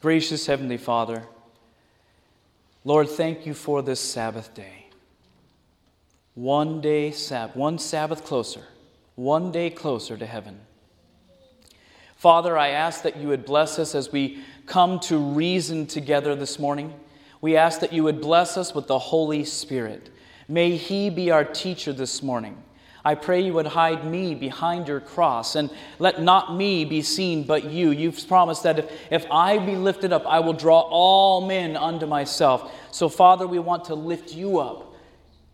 Gracious Heavenly Father, Lord, thank you for this Sabbath day. One day, Sab- one Sabbath closer, one day closer to heaven. Father, I ask that you would bless us as we come to reason together this morning. We ask that you would bless us with the Holy Spirit. May He be our teacher this morning. I pray you would hide me behind your cross and let not me be seen but you. You've promised that if, if I be lifted up, I will draw all men unto myself. So, Father, we want to lift you up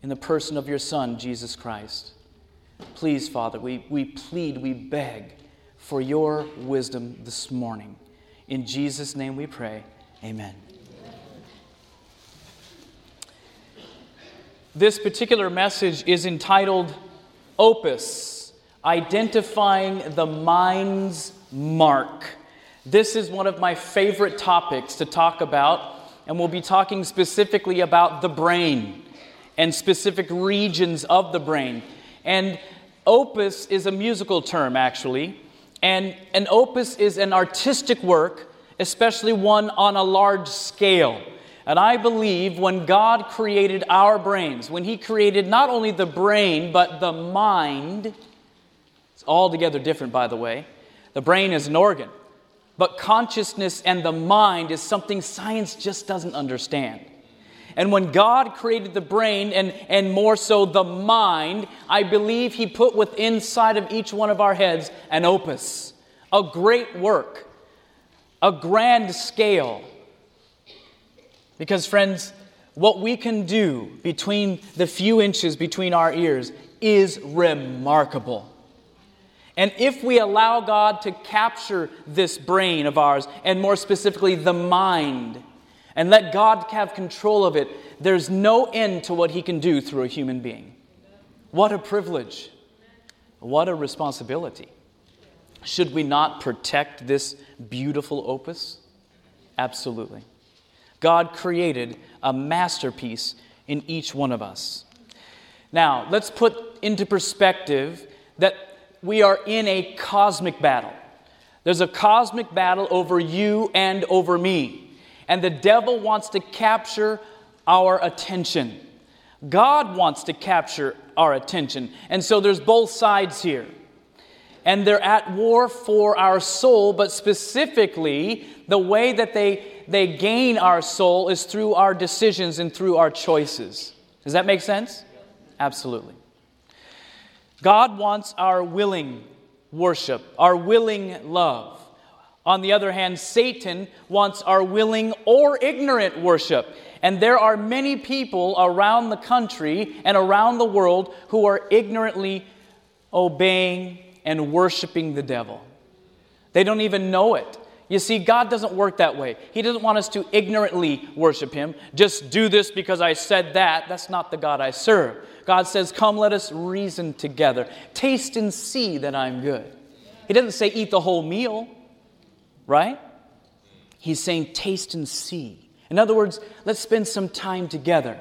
in the person of your Son, Jesus Christ. Please, Father, we, we plead, we beg for your wisdom this morning. In Jesus' name we pray. Amen. This particular message is entitled Opus Identifying the Mind's Mark. This is one of my favorite topics to talk about, and we'll be talking specifically about the brain and specific regions of the brain. And opus is a musical term, actually, and an opus is an artistic work, especially one on a large scale. And I believe when God created our brains, when He created not only the brain, but the mind, it's altogether different, by the way. The brain is an organ, but consciousness and the mind is something science just doesn't understand. And when God created the brain and, and more so the mind, I believe He put within inside of each one of our heads an opus, a great work, a grand scale because, friends, what we can do between the few inches between our ears is remarkable. And if we allow God to capture this brain of ours, and more specifically the mind, and let God have control of it, there's no end to what He can do through a human being. What a privilege! What a responsibility. Should we not protect this beautiful opus? Absolutely. God created a masterpiece in each one of us. Now, let's put into perspective that we are in a cosmic battle. There's a cosmic battle over you and over me. And the devil wants to capture our attention. God wants to capture our attention. And so there's both sides here. And they're at war for our soul, but specifically, the way that they they gain our soul is through our decisions and through our choices. Does that make sense? Absolutely. God wants our willing worship, our willing love. On the other hand, Satan wants our willing or ignorant worship. And there are many people around the country and around the world who are ignorantly obeying and worshiping the devil. They don't even know it. You see, God doesn't work that way. He doesn't want us to ignorantly worship Him. Just do this because I said that. That's not the God I serve. God says, Come, let us reason together. Taste and see that I'm good. He doesn't say eat the whole meal, right? He's saying taste and see. In other words, let's spend some time together.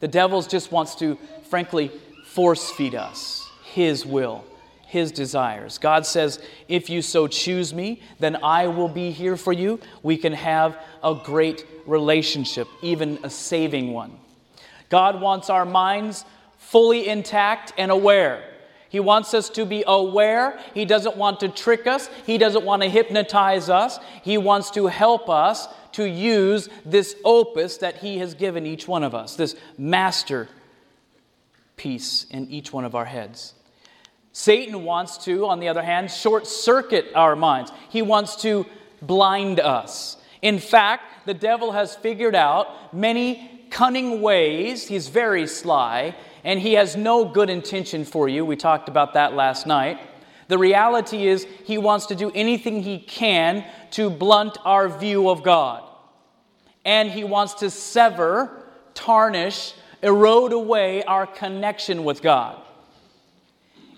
The devil just wants to, frankly, force feed us his will his desires. God says, If you so choose me, then I will be here for you. We can have a great relationship, even a saving one. God wants our minds fully intact and aware. He wants us to be aware. He doesn't want to trick us. He doesn't want to hypnotize us. He wants to help us to use this opus that He has given each one of us, this master piece in each one of our heads. Satan wants to, on the other hand, short circuit our minds. He wants to blind us. In fact, the devil has figured out many cunning ways. He's very sly, and he has no good intention for you. We talked about that last night. The reality is, he wants to do anything he can to blunt our view of God. And he wants to sever, tarnish, erode away our connection with God.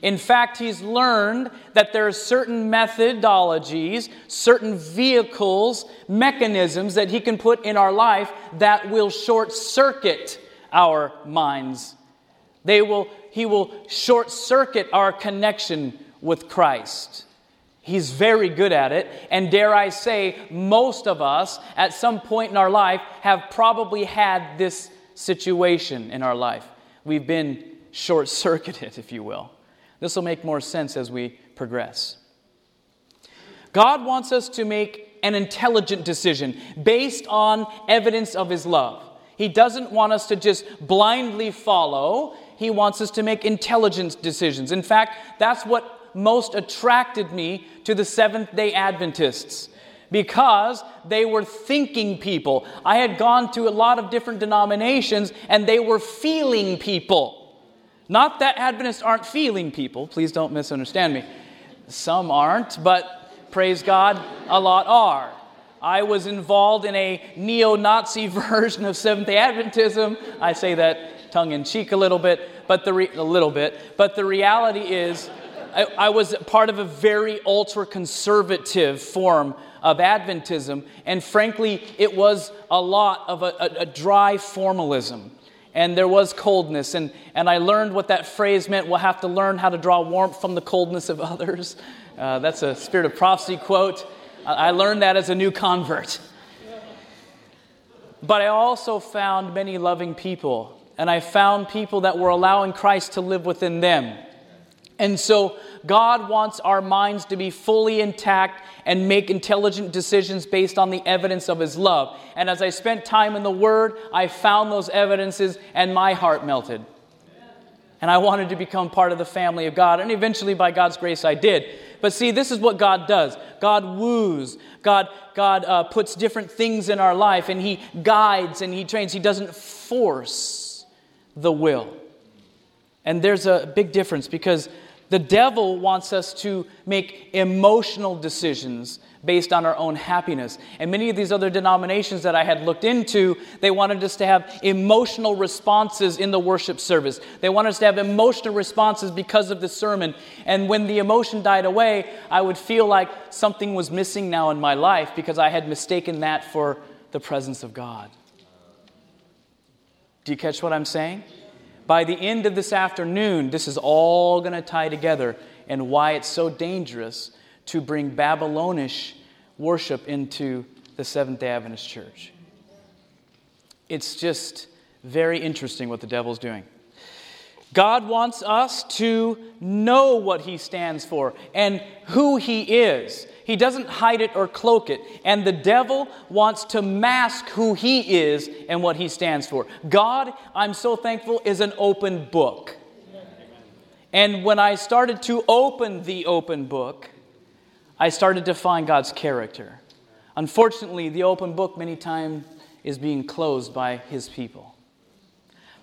In fact, he's learned that there are certain methodologies, certain vehicles, mechanisms that he can put in our life that will short circuit our minds. They will, he will short circuit our connection with Christ. He's very good at it. And dare I say, most of us at some point in our life have probably had this situation in our life. We've been short circuited, if you will. This will make more sense as we progress. God wants us to make an intelligent decision based on evidence of His love. He doesn't want us to just blindly follow, He wants us to make intelligent decisions. In fact, that's what most attracted me to the Seventh day Adventists because they were thinking people. I had gone to a lot of different denominations and they were feeling people. Not that Adventists aren't feeling people, please don't misunderstand me. Some aren't, but praise God, a lot are. I was involved in a neo Nazi version of Seventh day Adventism. I say that tongue in cheek a little bit, but the re- a little bit, but the reality is I, I was part of a very ultra conservative form of Adventism, and frankly, it was a lot of a, a, a dry formalism and there was coldness. And, and I learned what that phrase meant. We'll have to learn how to draw warmth from the coldness of others. Uh, that's a Spirit of Prophecy quote. I learned that as a new convert. But I also found many loving people, and I found people that were allowing Christ to live within them. And so God wants our minds to be fully intact and make intelligent decisions based on the evidence of His love. And as I spent time in the Word, I found those evidences and my heart melted. And I wanted to become part of the family of God. And eventually, by God's grace, I did. But see, this is what God does God woos, God, God uh, puts different things in our life, and He guides and He trains. He doesn't force the will. And there's a big difference because the devil wants us to make emotional decisions based on our own happiness. And many of these other denominations that I had looked into, they wanted us to have emotional responses in the worship service. They wanted us to have emotional responses because of the sermon. And when the emotion died away, I would feel like something was missing now in my life because I had mistaken that for the presence of God. Do you catch what I'm saying? By the end of this afternoon, this is all going to tie together and why it's so dangerous to bring Babylonish worship into the Seventh day Adventist church. It's just very interesting what the devil's doing. God wants us to know what He stands for and who He is. He doesn't hide it or cloak it. And the devil wants to mask who he is and what he stands for. God, I'm so thankful, is an open book. And when I started to open the open book, I started to find God's character. Unfortunately, the open book many times is being closed by his people.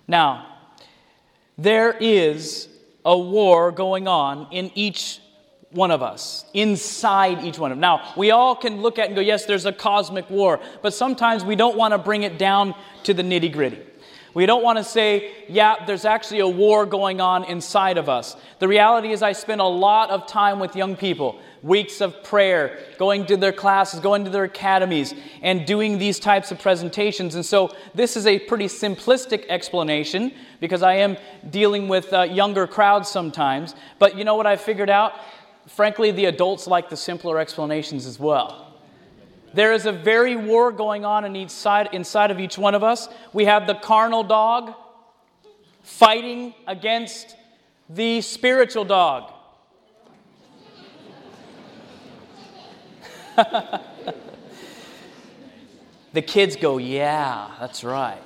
Now, there is a war going on in each one of us, inside each one of them. Now, we all can look at and go, yes, there's a cosmic war, but sometimes we don't want to bring it down to the nitty gritty. We don't want to say, yeah, there's actually a war going on inside of us. The reality is, I spend a lot of time with young people, weeks of prayer, going to their classes, going to their academies, and doing these types of presentations. And so, this is a pretty simplistic explanation because I am dealing with uh, younger crowds sometimes. But you know what I figured out? Frankly, the adults like the simpler explanations as well. There is a very war going on in each side, inside of each one of us. We have the carnal dog fighting against the spiritual dog. the kids go, Yeah, that's right.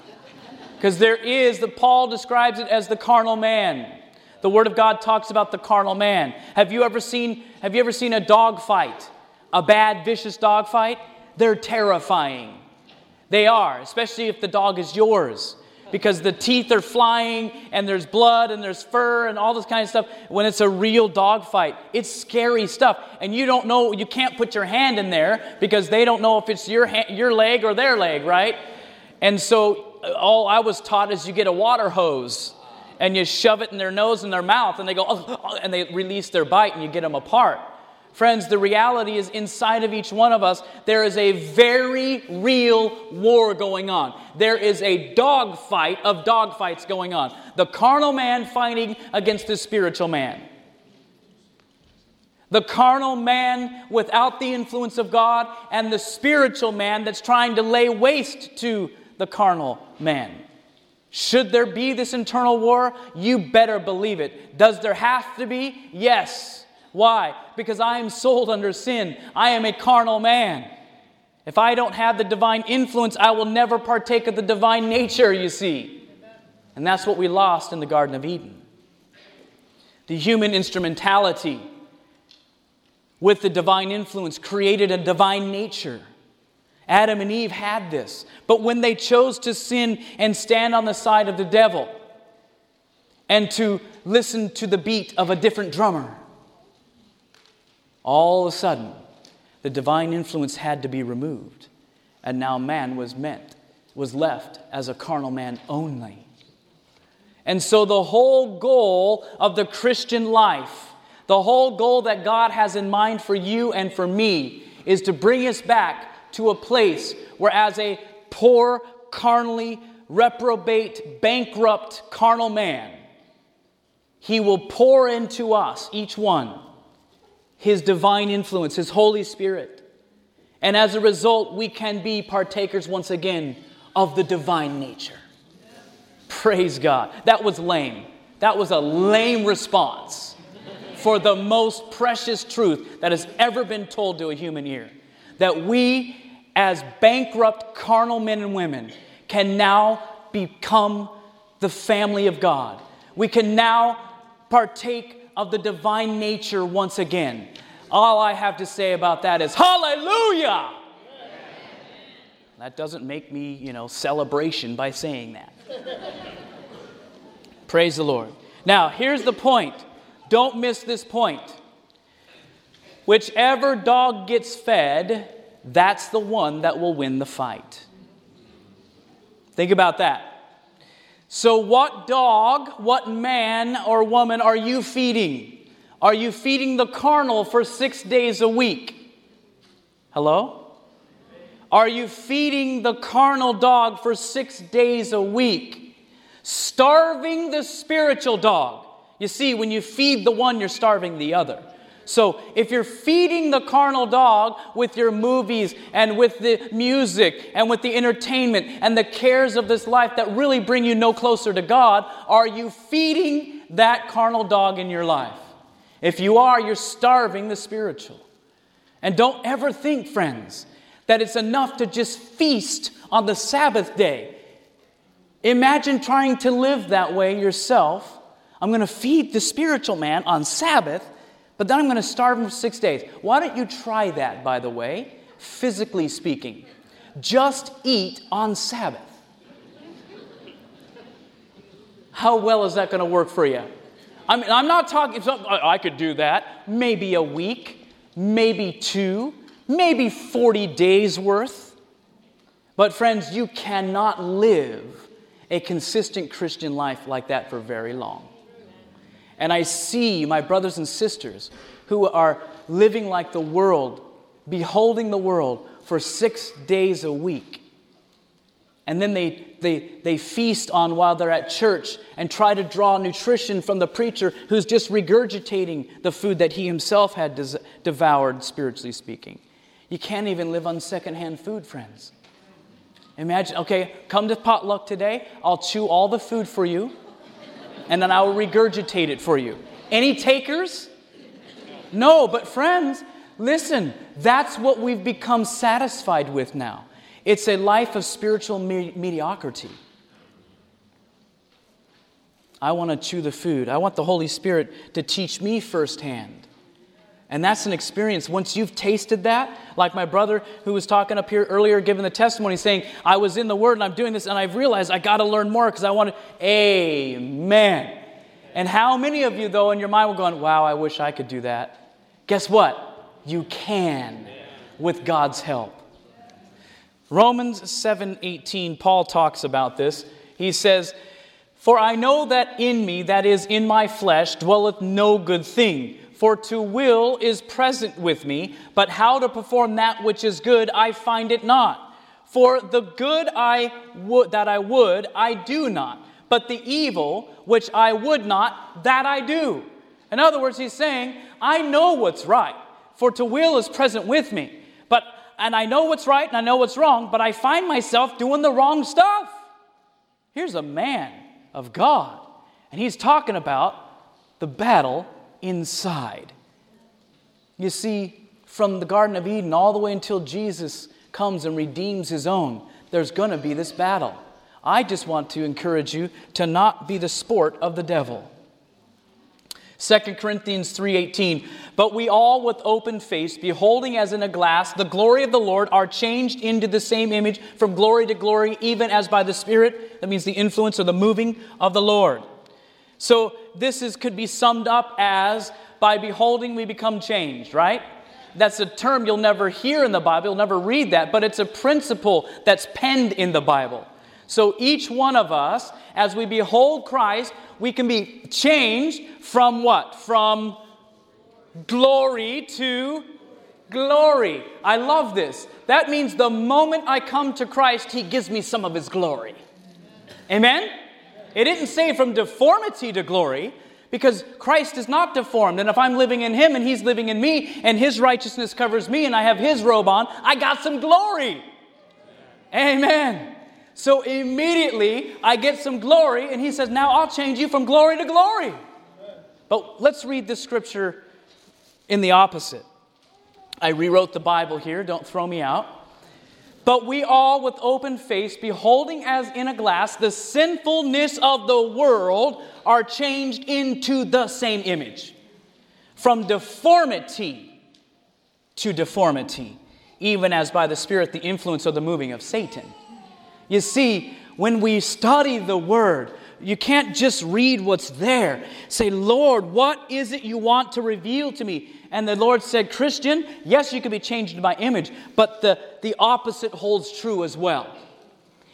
Because there is, the Paul describes it as the carnal man. The Word of God talks about the carnal man. Have you ever seen, have you ever seen a dog fight? A bad, vicious dog fight? They're terrifying. They are, especially if the dog is yours. Because the teeth are flying and there's blood and there's fur and all this kind of stuff. When it's a real dog fight, it's scary stuff. And you don't know, you can't put your hand in there because they don't know if it's your, hand, your leg or their leg, right? And so uh, all I was taught is you get a water hose and you shove it in their nose and their mouth and they go, oh, oh, and they release their bite and you get them apart. Friends, the reality is inside of each one of us, there is a very real war going on. There is a dog fight of dog fights going on. The carnal man fighting against the spiritual man. the carnal man without the influence of God, and the spiritual man that's trying to lay waste to the carnal man. Should there be this internal war? You better believe it. Does there have to be? Yes. Why? Because I am sold under sin. I am a carnal man. If I don't have the divine influence, I will never partake of the divine nature, you see. And that's what we lost in the Garden of Eden. The human instrumentality with the divine influence created a divine nature. Adam and Eve had this. But when they chose to sin and stand on the side of the devil and to listen to the beat of a different drummer, all of a sudden, the divine influence had to be removed. And now man was meant, was left as a carnal man only. And so the whole goal of the Christian life, the whole goal that God has in mind for you and for me, is to bring us back to a place where, as a poor, carnally, reprobate, bankrupt, carnal man, He will pour into us, each one, His divine influence, His Holy Spirit. And as a result, we can be partakers once again of the divine nature. Praise God. That was lame. That was a lame response for the most precious truth that has ever been told to a human ear. That we, as bankrupt carnal men and women, can now become the family of God. We can now partake of the divine nature once again. All I have to say about that is hallelujah. That doesn't make me, you know, celebration by saying that. Praise the Lord. Now, here's the point. Don't miss this point. Whichever dog gets fed, that's the one that will win the fight. Think about that. So, what dog, what man or woman are you feeding? Are you feeding the carnal for six days a week? Hello? Are you feeding the carnal dog for six days a week? Starving the spiritual dog. You see, when you feed the one, you're starving the other. So, if you're feeding the carnal dog with your movies and with the music and with the entertainment and the cares of this life that really bring you no closer to God, are you feeding that carnal dog in your life? If you are, you're starving the spiritual. And don't ever think, friends, that it's enough to just feast on the Sabbath day. Imagine trying to live that way yourself. I'm going to feed the spiritual man on Sabbath, but then I'm going to starve him for six days. Why don't you try that, by the way, physically speaking? Just eat on Sabbath. How well is that going to work for you? I mean, I'm not talking, I could do that. Maybe a week, maybe two, maybe 40 days worth. But, friends, you cannot live a consistent Christian life like that for very long. And I see my brothers and sisters who are living like the world, beholding the world for six days a week and then they, they, they feast on while they're at church and try to draw nutrition from the preacher who's just regurgitating the food that he himself had des- devoured, spiritually speaking. You can't even live on secondhand food, friends. Imagine, okay, come to potluck today. I'll chew all the food for you, and then I will regurgitate it for you. Any takers? No, but friends, listen, that's what we've become satisfied with now. It's a life of spiritual me- mediocrity. I want to chew the food. I want the Holy Spirit to teach me firsthand. And that's an experience. Once you've tasted that, like my brother who was talking up here earlier, giving the testimony, saying, I was in the Word and I'm doing this, and I've realized I got to learn more because I want to. Amen. And how many of you, though, in your mind were going, Wow, I wish I could do that? Guess what? You can with God's help. Romans 7:18 Paul talks about this. He says, "For I know that in me, that is in my flesh, dwelleth no good thing. For to will is present with me, but how to perform that which is good I find it not. For the good I would that I would I do not, but the evil which I would not that I do." In other words, he's saying, I know what's right, for to will is present with me. But and I know what's right and I know what's wrong, but I find myself doing the wrong stuff. Here's a man of God, and he's talking about the battle inside. You see, from the Garden of Eden all the way until Jesus comes and redeems his own, there's going to be this battle. I just want to encourage you to not be the sport of the devil. 2 Corinthians 3:18 But we all with open face beholding as in a glass the glory of the Lord are changed into the same image from glory to glory even as by the spirit that means the influence or the moving of the Lord. So this is could be summed up as by beholding we become changed, right? That's a term you'll never hear in the Bible, you'll never read that, but it's a principle that's penned in the Bible. So each one of us, as we behold Christ, we can be changed from what? From glory to glory. I love this. That means the moment I come to Christ, He gives me some of His glory. Amen? It didn't say from deformity to glory because Christ is not deformed. And if I'm living in Him and He's living in me and His righteousness covers me and I have His robe on, I got some glory. Amen. So immediately I get some glory, and he says, Now I'll change you from glory to glory. But let's read this scripture in the opposite. I rewrote the Bible here, don't throw me out. But we all, with open face, beholding as in a glass the sinfulness of the world, are changed into the same image. From deformity to deformity, even as by the Spirit the influence of the moving of Satan. You see, when we study the Word, you can't just read what's there. Say, Lord, what is it you want to reveal to me? And the Lord said, Christian, yes, you can be changed in my image, but the, the opposite holds true as well.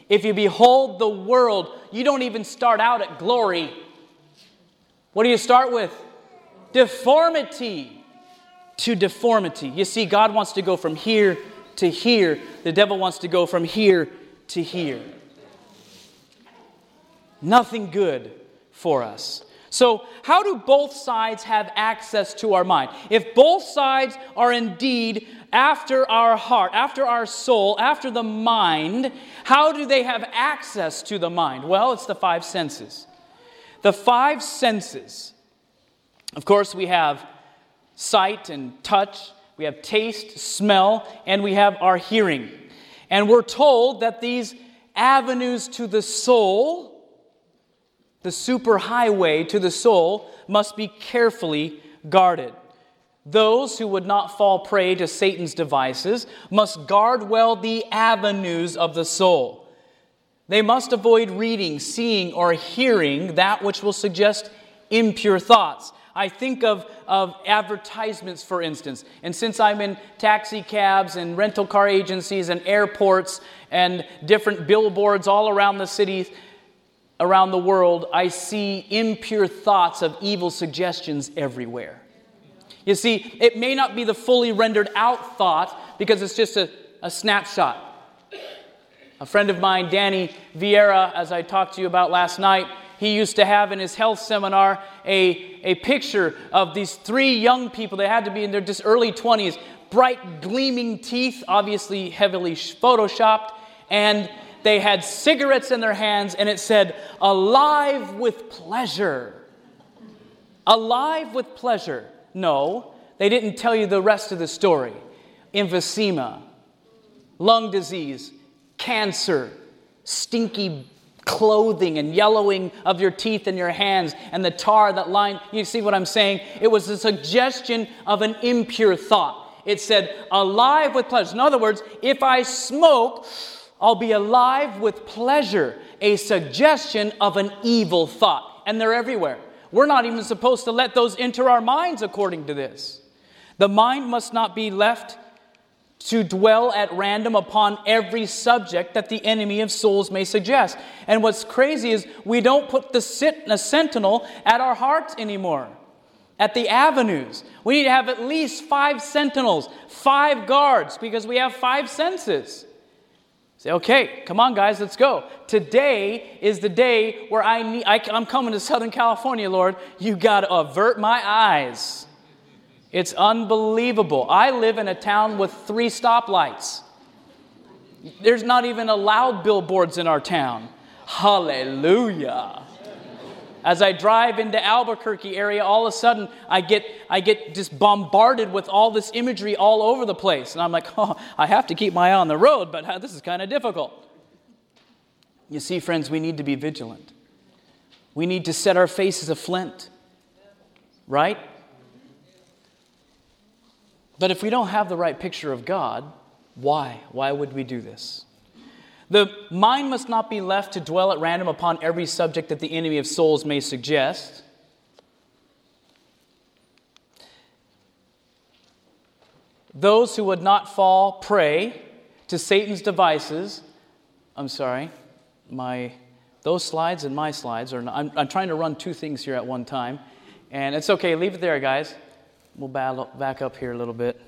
If you behold the world, you don't even start out at glory. What do you start with? Deformity to deformity. You see, God wants to go from here to here, the devil wants to go from here to here. Nothing good for us. So, how do both sides have access to our mind? If both sides are indeed after our heart, after our soul, after the mind, how do they have access to the mind? Well, it's the five senses. The five senses. Of course, we have sight and touch, we have taste, smell, and we have our hearing. And we're told that these avenues to the soul, the superhighway to the soul, must be carefully guarded. Those who would not fall prey to Satan's devices must guard well the avenues of the soul. They must avoid reading, seeing, or hearing that which will suggest impure thoughts. I think of, of advertisements, for instance. And since I'm in taxi cabs and rental car agencies and airports and different billboards all around the cities, around the world, I see impure thoughts of evil suggestions everywhere. You see, it may not be the fully rendered out thought because it's just a, a snapshot. A friend of mine, Danny Vieira, as I talked to you about last night, he used to have in his health seminar a, a picture of these three young people. They had to be in their just early 20s, bright, gleaming teeth, obviously heavily photoshopped, and they had cigarettes in their hands, and it said, Alive with pleasure. Alive with pleasure. No, they didn't tell you the rest of the story. Emphysema, lung disease, cancer, stinky clothing and yellowing of your teeth and your hands and the tar that lined. You see what I'm saying? It was a suggestion of an impure thought. It said, alive with pleasure. In other words, if I smoke, I'll be alive with pleasure. A suggestion of an evil thought. And they're everywhere. We're not even supposed to let those enter our minds according to this. The mind must not be left to dwell at random upon every subject that the enemy of souls may suggest. And what's crazy is we don't put the sit- a sentinel at our hearts anymore, at the avenues. We need to have at least five sentinels, five guards, because we have five senses. Say, okay, come on, guys, let's go. Today is the day where I need, I, I'm coming to Southern California, Lord. You got to avert my eyes. It's unbelievable. I live in a town with three stoplights. There's not even allowed billboards in our town. Hallelujah. As I drive into Albuquerque area, all of a sudden I get, I get just bombarded with all this imagery all over the place. And I'm like, oh, I have to keep my eye on the road, but this is kind of difficult. You see, friends, we need to be vigilant. We need to set our faces a flint, right? But if we don't have the right picture of God, why? Why would we do this? The mind must not be left to dwell at random upon every subject that the enemy of souls may suggest. Those who would not fall prey to Satan's devices, I'm sorry, my those slides and my slides are. Not, I'm, I'm trying to run two things here at one time, and it's okay. Leave it there, guys. We'll back up here a little bit.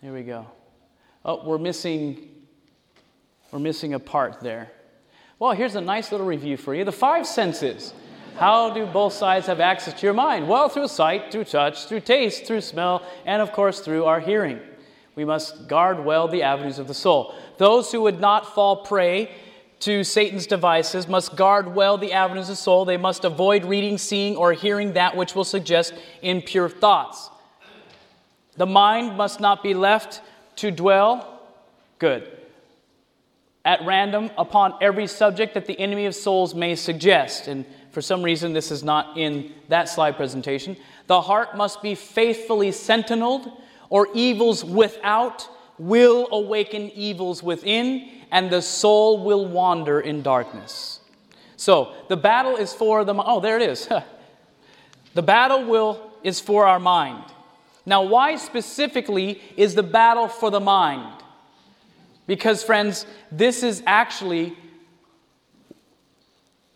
Here we go. Oh, we're missing, we're missing a part there. Well, here's a nice little review for you. The five senses. How do both sides have access to your mind? Well, through sight, through touch, through taste, through smell, and of course through our hearing. We must guard well the avenues of the soul. Those who would not fall prey to Satan's devices must guard well the avenues of the soul. They must avoid reading, seeing, or hearing that which will suggest impure thoughts. The mind must not be left to dwell, good, at random upon every subject that the enemy of souls may suggest. And for some reason, this is not in that slide presentation. The heart must be faithfully sentineled, or evils without will awaken evils within, and the soul will wander in darkness. So the battle is for the oh there it is. the battle will is for our mind. Now, why specifically is the battle for the mind? Because, friends, this is actually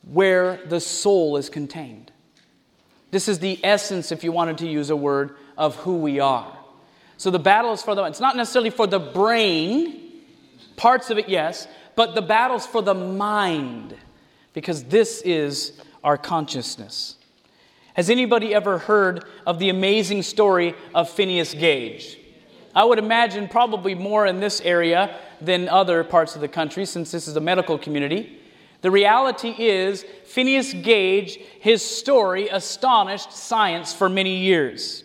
where the soul is contained. This is the essence, if you wanted to use a word, of who we are. So the battle is for the it's not necessarily for the brain, parts of it, yes, but the battle's for the mind, because this is our consciousness. Has anybody ever heard of the amazing story of Phineas Gage? I would imagine probably more in this area than other parts of the country since this is a medical community. The reality is, Phineas Gage, his story astonished science for many years.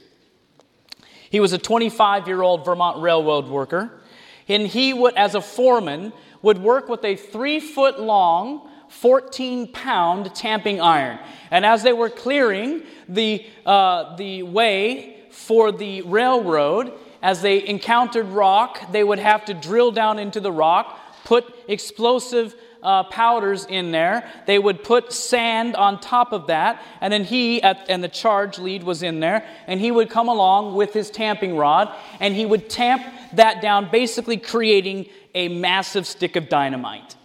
He was a 25 year old Vermont railroad worker, and he would, as a foreman, would work with a three foot long, 14 pound tamping iron. And as they were clearing the, uh, the way for the railroad, as they encountered rock, they would have to drill down into the rock, put explosive uh, powders in there. They would put sand on top of that, and then he, at, and the charge lead was in there, and he would come along with his tamping rod, and he would tamp that down, basically creating a massive stick of dynamite.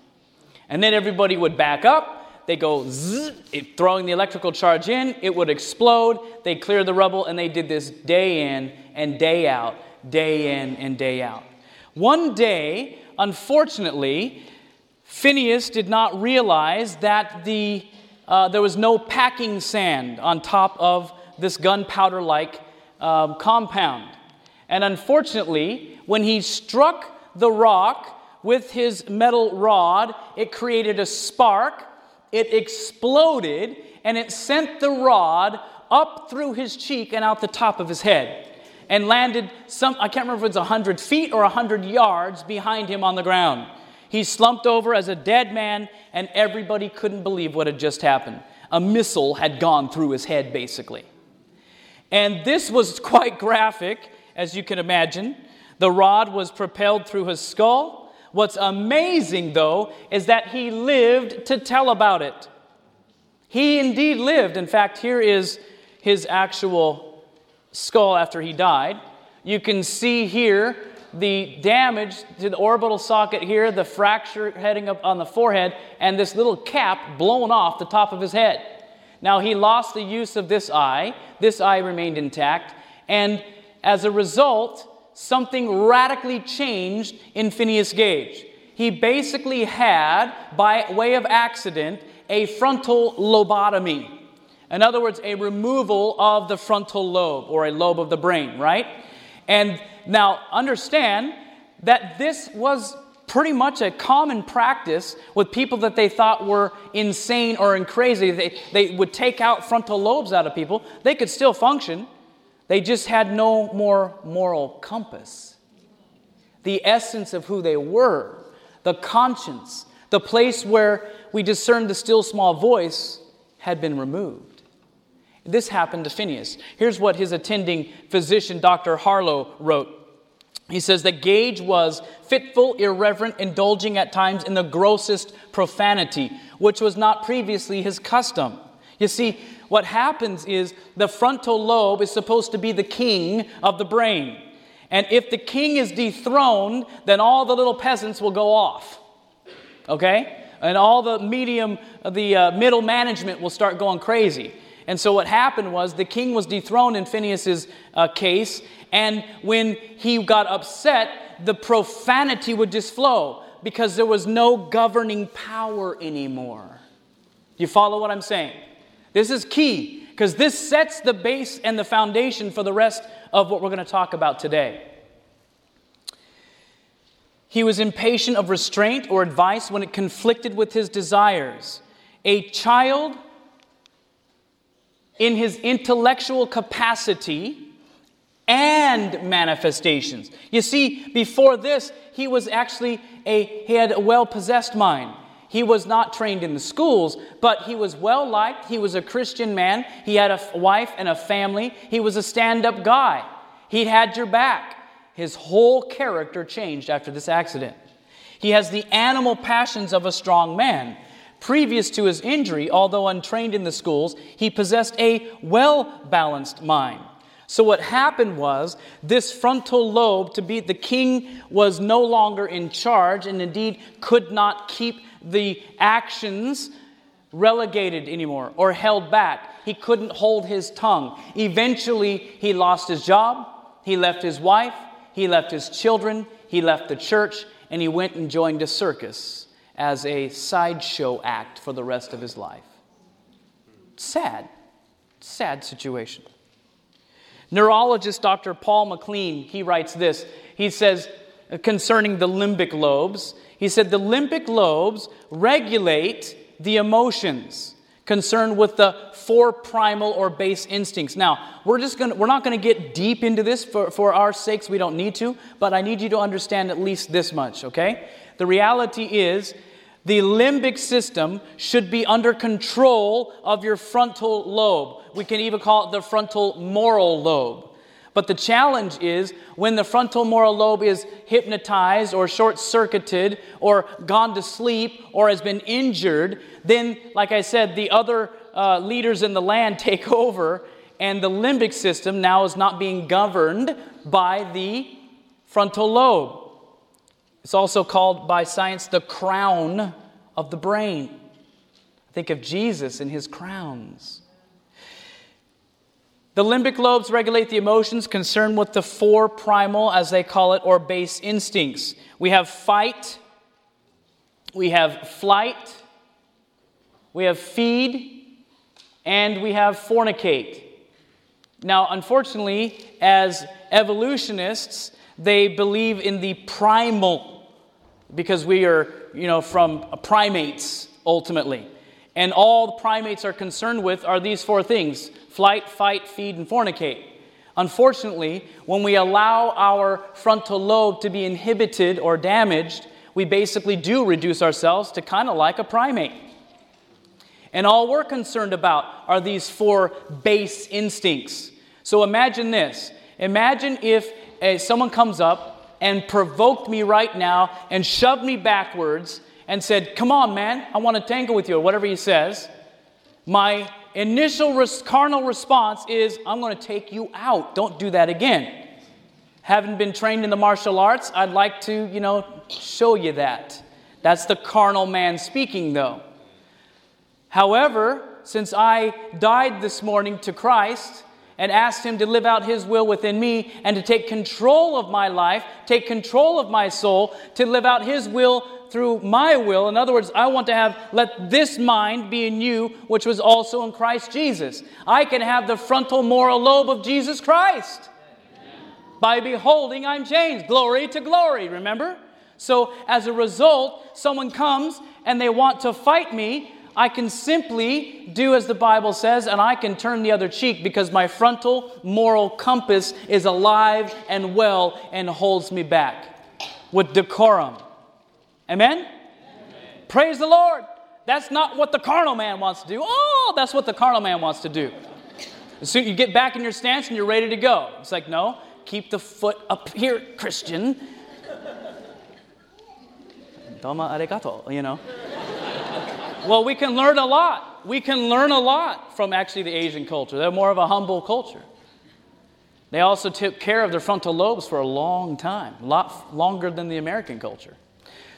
And then everybody would back up. They go zzz, throwing the electrical charge in, it would explode. They clear the rubble, and they did this day in and day out, day in and day out. One day, unfortunately, Phineas did not realize that the, uh, there was no packing sand on top of this gunpowder like um, compound. And unfortunately, when he struck the rock, with his metal rod, it created a spark, it exploded, and it sent the rod up through his cheek and out the top of his head and landed some, I can't remember if it was 100 feet or 100 yards behind him on the ground. He slumped over as a dead man, and everybody couldn't believe what had just happened. A missile had gone through his head, basically. And this was quite graphic, as you can imagine. The rod was propelled through his skull, What's amazing, though, is that he lived to tell about it. He indeed lived. In fact, here is his actual skull after he died. You can see here the damage to the orbital socket here, the fracture heading up on the forehead, and this little cap blown off the top of his head. Now, he lost the use of this eye. This eye remained intact. And as a result, something radically changed in Phineas Gage. He basically had, by way of accident, a frontal lobotomy. In other words, a removal of the frontal lobe or a lobe of the brain, right? And now understand that this was pretty much a common practice with people that they thought were insane or in crazy. They, they would take out frontal lobes out of people. They could still function, they just had no more moral compass. The essence of who they were, the conscience, the place where we discerned the still small voice had been removed. This happened to Phineas. Here's what his attending physician, Dr. Harlow, wrote. He says that Gage was fitful, irreverent, indulging at times in the grossest profanity, which was not previously his custom. You see, what happens is the frontal lobe is supposed to be the king of the brain. And if the king is dethroned, then all the little peasants will go off. Okay? And all the medium, the uh, middle management will start going crazy. And so what happened was the king was dethroned in Phineas's uh, case, and when he got upset, the profanity would just flow because there was no governing power anymore. You follow what I'm saying? This is key because this sets the base and the foundation for the rest of what we're going to talk about today. He was impatient of restraint or advice when it conflicted with his desires. A child in his intellectual capacity and manifestations. You see, before this, he was actually a he had a well-possessed mind. He was not trained in the schools, but he was well liked. He was a Christian man. He had a wife and a family. He was a stand up guy. He'd had your back. His whole character changed after this accident. He has the animal passions of a strong man. Previous to his injury, although untrained in the schools, he possessed a well balanced mind. So, what happened was this frontal lobe, to be the king, was no longer in charge and indeed could not keep the actions relegated anymore or held back. He couldn't hold his tongue. Eventually, he lost his job, he left his wife, he left his children, he left the church, and he went and joined a circus as a sideshow act for the rest of his life. Sad, sad situation. Neurologist Dr. Paul MacLean, he writes this. He says concerning the limbic lobes, he said the limbic lobes regulate the emotions concerned with the four primal or base instincts. Now, we're just to we're not going to get deep into this for, for our sakes, we don't need to, but I need you to understand at least this much, okay? The reality is the limbic system should be under control of your frontal lobe. We can even call it the frontal moral lobe. But the challenge is when the frontal moral lobe is hypnotized or short circuited or gone to sleep or has been injured, then, like I said, the other uh, leaders in the land take over, and the limbic system now is not being governed by the frontal lobe. It's also called by science the crown of the brain. Think of Jesus and his crowns. The limbic lobes regulate the emotions concerned with the four primal, as they call it, or base instincts. We have fight, we have flight, we have feed, and we have fornicate. Now, unfortunately, as evolutionists, they believe in the primal because we are, you know, from primates ultimately. And all the primates are concerned with are these four things flight, fight, feed, and fornicate. Unfortunately, when we allow our frontal lobe to be inhibited or damaged, we basically do reduce ourselves to kind of like a primate. And all we're concerned about are these four base instincts. So imagine this. Imagine if uh, someone comes up and provoked me right now and shoved me backwards and said, Come on, man, I want to tangle with you, or whatever he says. My initial res- carnal response is, I'm going to take you out. Don't do that again. Having been trained in the martial arts, I'd like to, you know, show you that. That's the carnal man speaking, though. However, since I died this morning to Christ and asked Him to live out His will within me and to take control of my life, take control of my soul, to live out His will through my will. In other words, I want to have, let this mind be in you, which was also in Christ Jesus. I can have the frontal moral lobe of Jesus Christ. By beholding, I'm changed. Glory to glory, remember? So, as a result, someone comes and they want to fight me. I can simply do as the Bible says, and I can turn the other cheek because my frontal moral compass is alive and well and holds me back with decorum. Amen? Amen? Praise the Lord. That's not what the carnal man wants to do. Oh, that's what the carnal man wants to do. Soon you get back in your stance and you're ready to go. It's like, no, keep the foot up here, Christian. Doma arigato, you know. well, we can learn a lot. We can learn a lot from actually the Asian culture. They're more of a humble culture. They also took care of their frontal lobes for a long time, a lot longer than the American culture.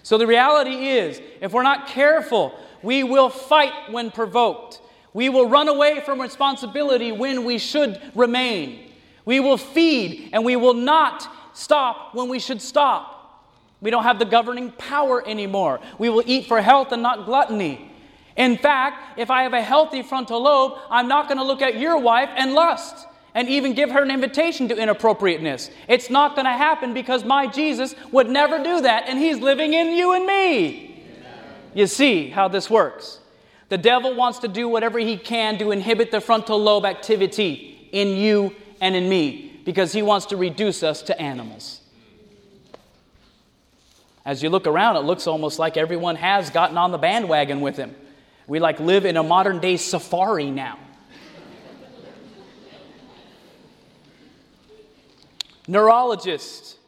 So the reality is, if we're not careful, we will fight when provoked. We will run away from responsibility when we should remain. We will feed and we will not stop when we should stop. We don't have the governing power anymore. We will eat for health and not gluttony. In fact, if I have a healthy frontal lobe, I'm not going to look at your wife and lust and even give her an invitation to inappropriateness. It's not going to happen because my Jesus would never do that, and He's living in you and me. You see how this works. The devil wants to do whatever he can to inhibit the frontal lobe activity in you and in me because he wants to reduce us to animals. As you look around, it looks almost like everyone has gotten on the bandwagon with him. We like live in a modern day safari now. Neurologist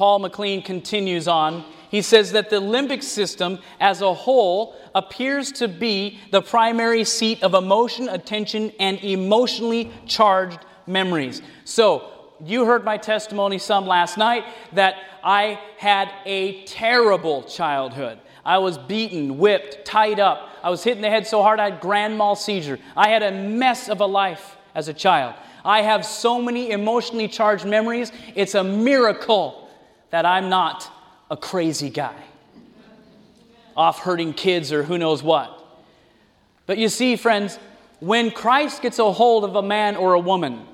Paul MacLean continues on. He says that the limbic system as a whole appears to be the primary seat of emotion, attention, and emotionally charged memories. So, you heard my testimony some last night that I had a terrible childhood. I was beaten, whipped, tied up. I was hit in the head so hard I had grand mal seizure. I had a mess of a life as a child. I have so many emotionally charged memories. It's a miracle that I'm not a crazy guy, off hurting kids or who knows what. But you see, friends, when Christ gets a hold of a man or a woman,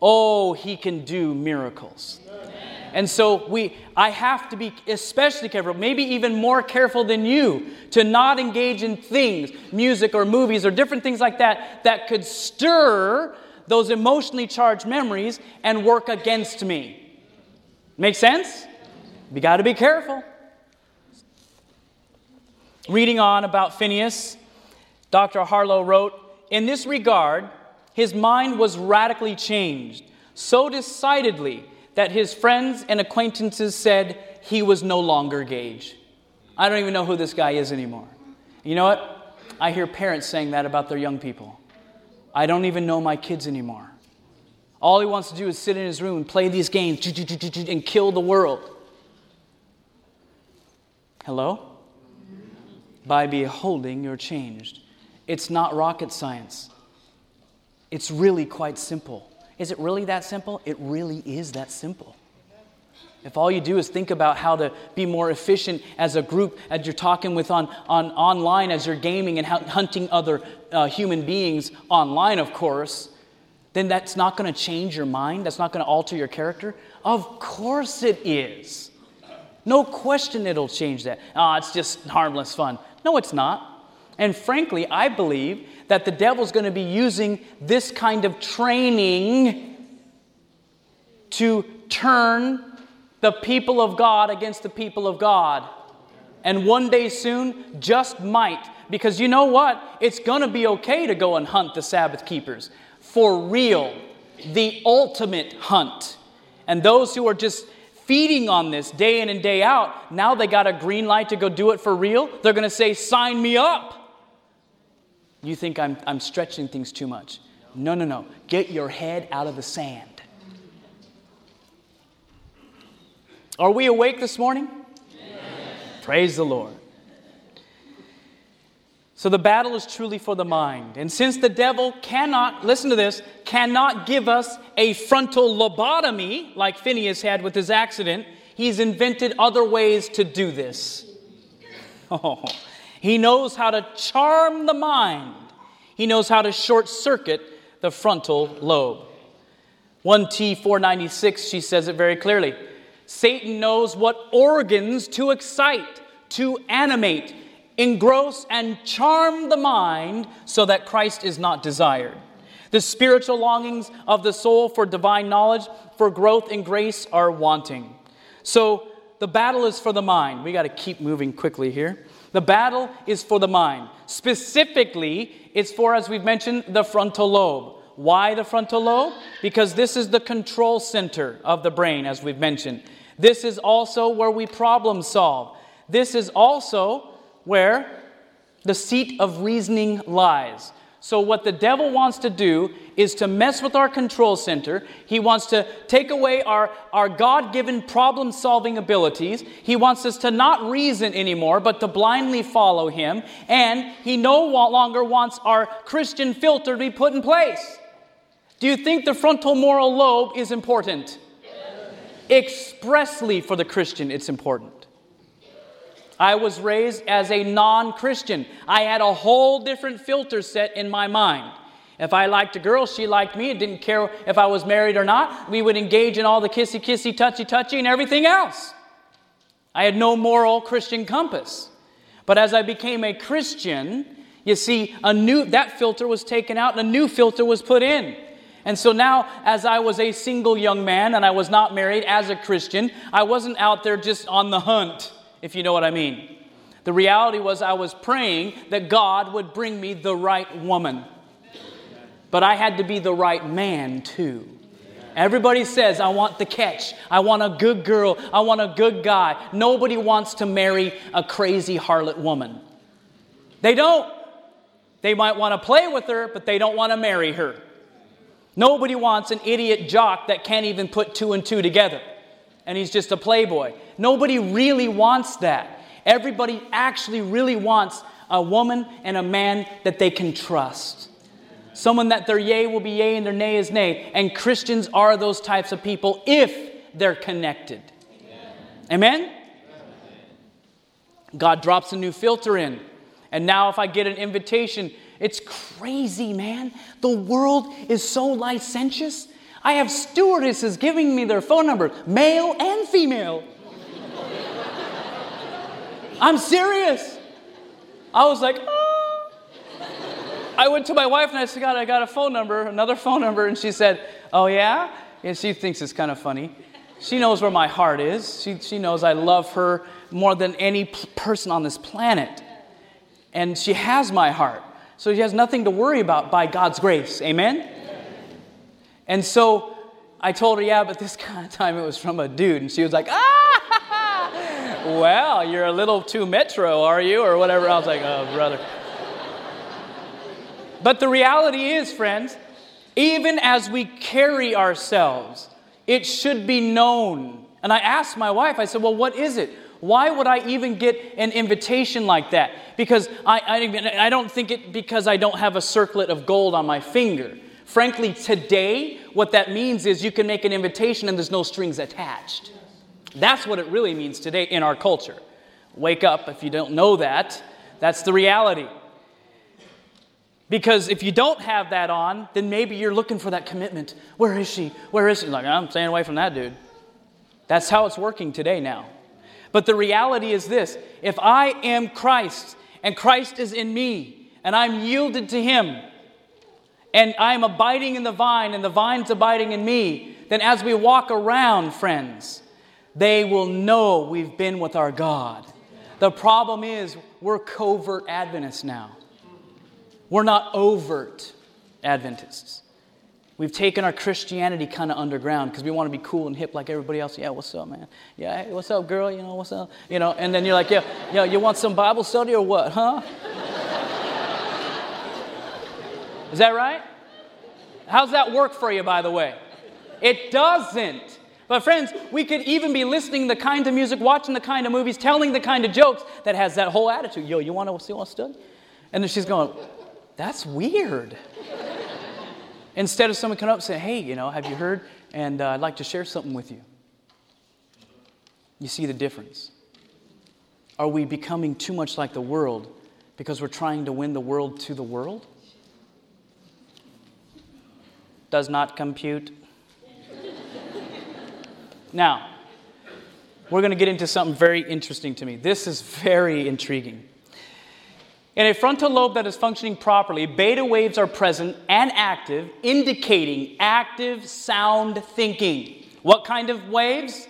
oh, he can do miracles. And so we I have to be especially careful, maybe even more careful than you, to not engage in things, music or movies or different things like that that could stir those emotionally charged memories and work against me. Make sense? We got to be careful. Reading on about Phineas, Dr. Harlow wrote In this regard, his mind was radically changed, so decidedly that his friends and acquaintances said he was no longer Gage. I don't even know who this guy is anymore. You know what? I hear parents saying that about their young people. I don't even know my kids anymore. All he wants to do is sit in his room and play these games and kill the world. Hello? By beholding, you're changed. It's not rocket science. It's really quite simple. Is it really that simple? It really is that simple. If all you do is think about how to be more efficient as a group, as you're talking with on, on online, as you're gaming and hunting other uh, human beings online, of course, then that's not going to change your mind. That's not going to alter your character. Of course it is. No question it'll change that. Oh, it's just harmless fun. No, it's not. And frankly, I believe that the devil's going to be using this kind of training to turn the people of God against the people of God. And one day soon, just might. Because you know what? It's going to be okay to go and hunt the Sabbath keepers. For real. The ultimate hunt. And those who are just feeding on this day in and day out, now they got a green light to go do it for real. They're going to say, Sign me up. You think I'm, I'm stretching things too much. No, no, no. Get your head out of the sand. Are we awake this morning? Praise the Lord. So the battle is truly for the mind. And since the devil cannot, listen to this, cannot give us a frontal lobotomy like Phineas had with his accident, he's invented other ways to do this. Oh, he knows how to charm the mind. He knows how to short circuit the frontal lobe. 1T 496, she says it very clearly. Satan knows what organs to excite, to animate, engross, and charm the mind so that Christ is not desired. The spiritual longings of the soul for divine knowledge, for growth in grace, are wanting. So the battle is for the mind. We got to keep moving quickly here. The battle is for the mind. Specifically, it's for, as we've mentioned, the frontal lobe. Why the frontal lobe? Because this is the control center of the brain, as we've mentioned. This is also where we problem solve. This is also where the seat of reasoning lies. So, what the devil wants to do is to mess with our control center. He wants to take away our, our God given problem solving abilities. He wants us to not reason anymore, but to blindly follow him. And he no longer wants our Christian filter to be put in place. Do you think the frontal moral lobe is important? Expressly for the Christian, it's important. I was raised as a non Christian. I had a whole different filter set in my mind. If I liked a girl, she liked me. It didn't care if I was married or not. We would engage in all the kissy, kissy, touchy, touchy, and everything else. I had no moral Christian compass. But as I became a Christian, you see, a new that filter was taken out and a new filter was put in. And so now, as I was a single young man and I was not married as a Christian, I wasn't out there just on the hunt if you know what I mean. The reality was, I was praying that God would bring me the right woman. But I had to be the right man too. Everybody says, I want the catch. I want a good girl. I want a good guy. Nobody wants to marry a crazy harlot woman. They don't. They might want to play with her, but they don't want to marry her. Nobody wants an idiot jock that can't even put two and two together and he's just a playboy. Nobody really wants that. Everybody actually really wants a woman and a man that they can trust. Someone that their yea will be yea and their nay is nay. And Christians are those types of people if they're connected. Amen? Amen? God drops a new filter in. And now, if I get an invitation, it's crazy, man. The world is so licentious I have stewardesses giving me their phone number, male and female. I'm serious. I was like, oh. I went to my wife and I said, God, I got a phone number, another phone number. And she said, Oh, yeah? And she thinks it's kind of funny. She knows where my heart is. She, she knows I love her more than any person on this planet. And she has my heart. So she has nothing to worry about by God's grace. Amen? And so I told her, yeah, but this kind of time it was from a dude. And she was like, ah, well, you're a little too metro, are you? Or whatever. I was like, oh, brother. But the reality is, friends, even as we carry ourselves, it should be known. And I asked my wife, I said, well, what is it? Why would I even get an invitation like that? Because I, I, I don't think it because I don't have a circlet of gold on my finger. Frankly, today, what that means is you can make an invitation and there's no strings attached. That's what it really means today in our culture. Wake up if you don't know that. That's the reality. Because if you don't have that on, then maybe you're looking for that commitment. Where is she? Where is she? Like, I'm staying away from that dude. That's how it's working today now. But the reality is this if I am Christ and Christ is in me and I'm yielded to Him, and I'm abiding in the vine and the vine's abiding in me, then as we walk around, friends, they will know we've been with our God. The problem is we're covert Adventists now. We're not overt Adventists. We've taken our Christianity kind of underground because we want to be cool and hip like everybody else. Yeah, what's up, man? Yeah, hey, what's up, girl? You know, what's up? You know, and then you're like, yeah, yeah, you want some Bible study or what, huh? Is that right? How's that work for you, by the way? It doesn't. But, friends, we could even be listening the kind of music, watching the kind of movies, telling the kind of jokes that has that whole attitude. Yo, you want to see what's study? And then she's going, That's weird. Instead of someone coming up and saying, Hey, you know, have you heard? And uh, I'd like to share something with you. You see the difference. Are we becoming too much like the world because we're trying to win the world to the world? Does not compute. now, we're going to get into something very interesting to me. This is very intriguing. In a frontal lobe that is functioning properly, beta waves are present and active, indicating active sound thinking. What kind of waves?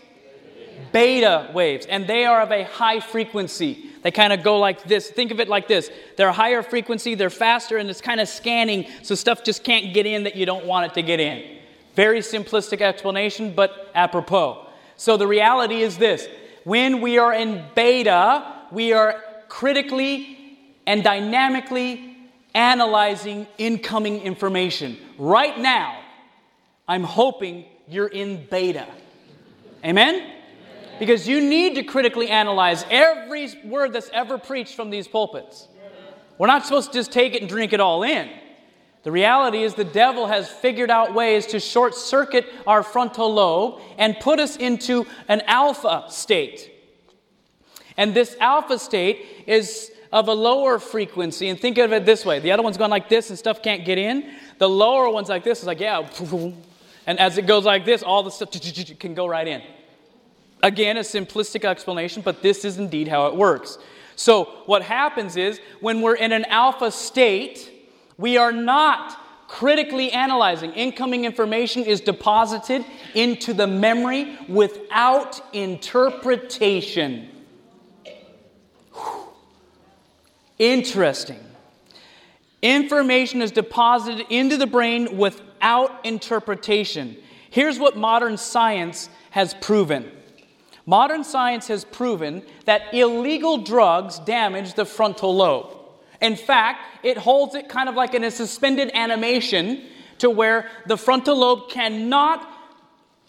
Beta waves. And they are of a high frequency. They kind of go like this. Think of it like this they're higher frequency, they're faster, and it's kind of scanning, so stuff just can't get in that you don't want it to get in. Very simplistic explanation, but apropos. So the reality is this when we are in beta, we are critically and dynamically analyzing incoming information. Right now, I'm hoping you're in beta. Amen? Because you need to critically analyze every word that's ever preached from these pulpits. We're not supposed to just take it and drink it all in. The reality is, the devil has figured out ways to short circuit our frontal lobe and put us into an alpha state. And this alpha state is of a lower frequency. And think of it this way the other one's going like this and stuff can't get in. The lower one's like this, is like, yeah. And as it goes like this, all the stuff can go right in. Again, a simplistic explanation, but this is indeed how it works. So, what happens is when we're in an alpha state, we are not critically analyzing. Incoming information is deposited into the memory without interpretation. Interesting. Information is deposited into the brain without interpretation. Here's what modern science has proven. Modern science has proven that illegal drugs damage the frontal lobe. In fact, it holds it kind of like in a suspended animation to where the frontal lobe cannot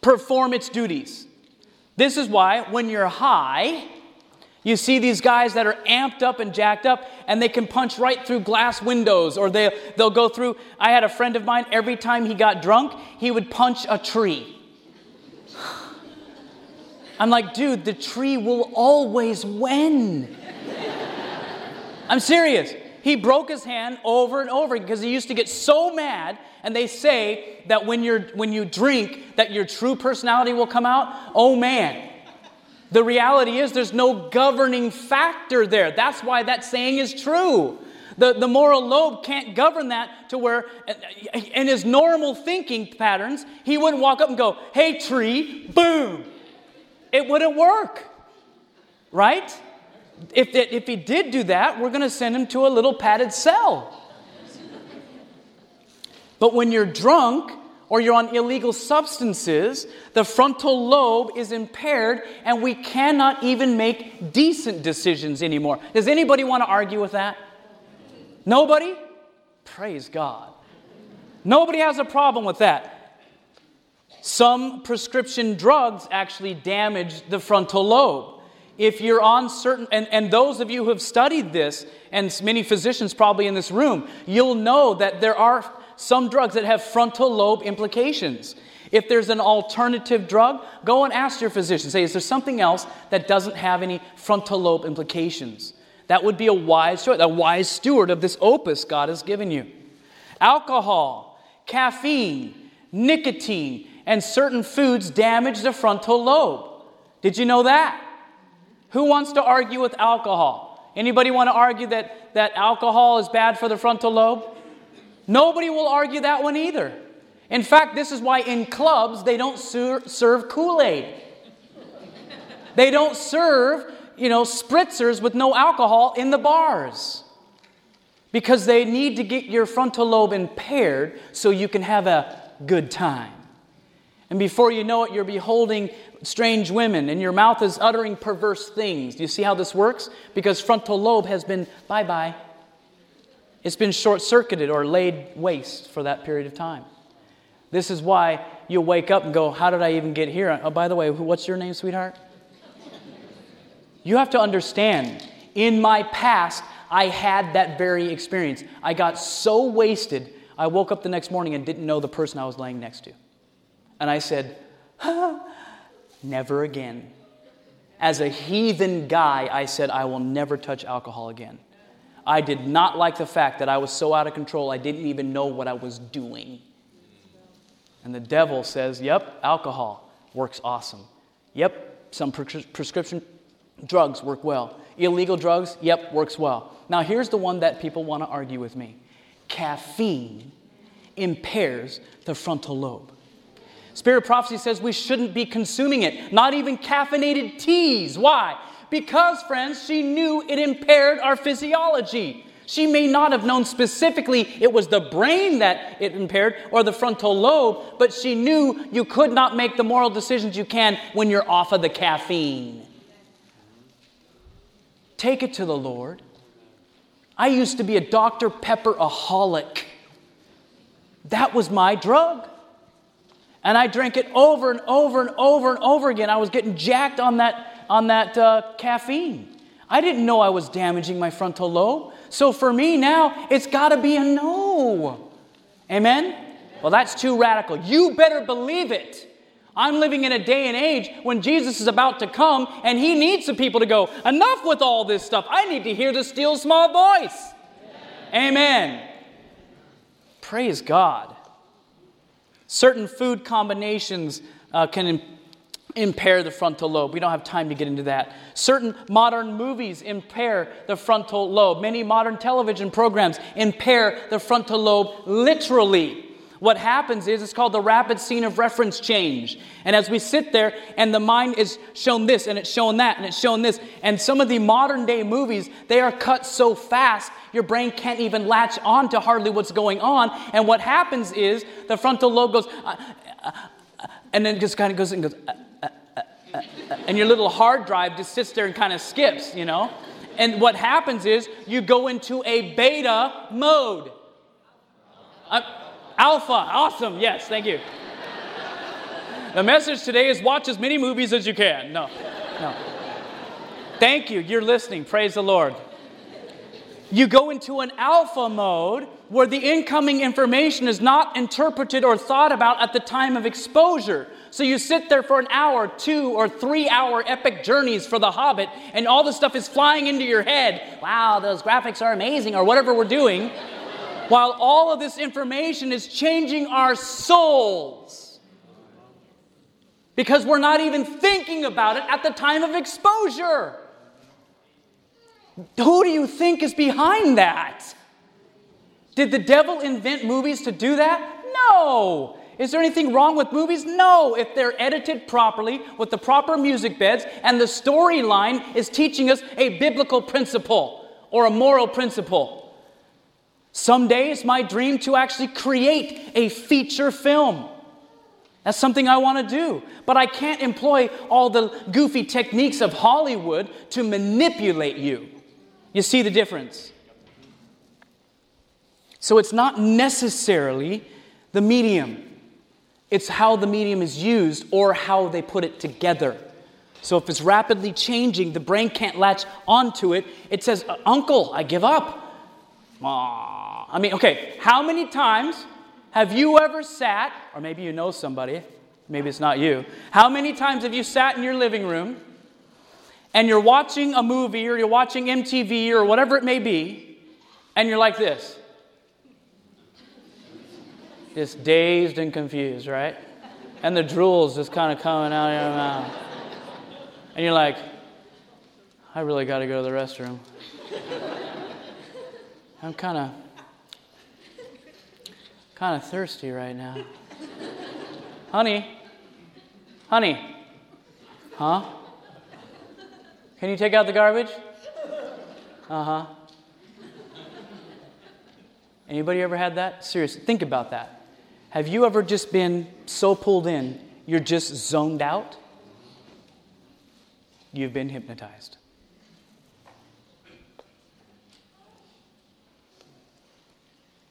perform its duties. This is why when you're high, you see these guys that are amped up and jacked up, and they can punch right through glass windows, or they, they'll go through. I had a friend of mine, every time he got drunk, he would punch a tree. I'm like, dude, the tree will always win. I'm serious. He broke his hand over and over because he used to get so mad. And they say that when, you're, when you drink, that your true personality will come out. Oh man. The reality is there's no governing factor there. That's why that saying is true. The, the moral lobe can't govern that to where, in his normal thinking patterns, he wouldn't walk up and go, hey, tree, boom. It wouldn't work, right? If, if he did do that, we're going to send him to a little padded cell. But when you're drunk or you're on illegal substances, the frontal lobe is impaired and we cannot even make decent decisions anymore. Does anybody want to argue with that? Nobody? Praise God. Nobody has a problem with that. Some prescription drugs actually damage the frontal lobe if you're on certain, and, and those of you who have studied this, and many physicians probably in this room, you'll know that there are some drugs that have frontal lobe implications. If there's an alternative drug, go and ask your physician. Say, is there something else that doesn't have any frontal lobe implications? That would be a wise choice, a wise steward of this opus God has given you. Alcohol, caffeine, nicotine, and certain foods damage the frontal lobe. Did you know that? Who wants to argue with alcohol? Anybody want to argue that, that alcohol is bad for the frontal lobe? Nobody will argue that one either. In fact, this is why in clubs they don't ser- serve Kool Aid. They don't serve, you know, spritzers with no alcohol in the bars. Because they need to get your frontal lobe impaired so you can have a good time. And before you know it, you're beholding strange women and your mouth is uttering perverse things. Do you see how this works? Because frontal lobe has been bye bye. It's been short circuited or laid waste for that period of time. This is why you'll wake up and go, How did I even get here? Oh, by the way, what's your name, sweetheart? You have to understand, in my past, I had that very experience. I got so wasted, I woke up the next morning and didn't know the person I was laying next to. And I said, Never again. As a heathen guy, I said, I will never touch alcohol again. I did not like the fact that I was so out of control, I didn't even know what I was doing. And the devil says, Yep, alcohol works awesome. Yep, some prescription drugs work well. Illegal drugs, yep, works well. Now, here's the one that people want to argue with me caffeine impairs the frontal lobe. Spirit prophecy says we shouldn't be consuming it, not even caffeinated teas. Why? Because, friends, she knew it impaired our physiology. She may not have known specifically it was the brain that it impaired or the frontal lobe, but she knew you could not make the moral decisions you can when you're off of the caffeine. Take it to the Lord. I used to be a Dr. Pepper aholic. That was my drug. And I drank it over and over and over and over again. I was getting jacked on that, on that uh, caffeine. I didn't know I was damaging my frontal lobe. So for me now, it's got to be a no. Amen? Well, that's too radical. You better believe it. I'm living in a day and age when Jesus is about to come and he needs some people to go, enough with all this stuff. I need to hear the still small voice. Amen. Amen. Praise God. Certain food combinations uh, can impair the frontal lobe. We don't have time to get into that. Certain modern movies impair the frontal lobe. Many modern television programs impair the frontal lobe literally. What happens is it's called the rapid scene of reference change. And as we sit there and the mind is shown this and it's shown that and it's shown this, and some of the modern day movies, they are cut so fast your brain can't even latch on to hardly what's going on. And what happens is the frontal lobe goes, uh, uh, uh, and then just kind of goes and goes, uh, and your little hard drive just sits there and kind of skips, you know? And what happens is you go into a beta mode. Uh, alpha, awesome. Yes, thank you. The message today is watch as many movies as you can. No, no. Thank you. You're listening. Praise the Lord. You go into an alpha mode where the incoming information is not interpreted or thought about at the time of exposure. So you sit there for an hour, two or three hour epic journeys for The Hobbit, and all the stuff is flying into your head. Wow, those graphics are amazing, or whatever we're doing while all of this information is changing our souls. Because we're not even thinking about it at the time of exposure. Who do you think is behind that? Did the devil invent movies to do that? No. Is there anything wrong with movies? No. If they're edited properly with the proper music beds and the storyline is teaching us a biblical principle or a moral principle. Someday it's my dream to actually create a feature film. That's something I want to do. But I can't employ all the goofy techniques of Hollywood to manipulate you. You see the difference? So it's not necessarily the medium, it's how the medium is used or how they put it together. So if it's rapidly changing, the brain can't latch onto it. It says, uh, Uncle, I give up. I mean, okay, how many times have you ever sat, or maybe you know somebody, maybe it's not you, how many times have you sat in your living room and you're watching a movie or you're watching MTV or whatever it may be, and you're like this? Just dazed and confused, right? And the drool's just kind of coming out of your mouth. And you're like, I really got to go to the restroom. I'm kind of kind of thirsty right now. honey, honey, huh? Can you take out the garbage? Uh huh. Anybody ever had that? Seriously, think about that. Have you ever just been so pulled in, you're just zoned out? You've been hypnotized.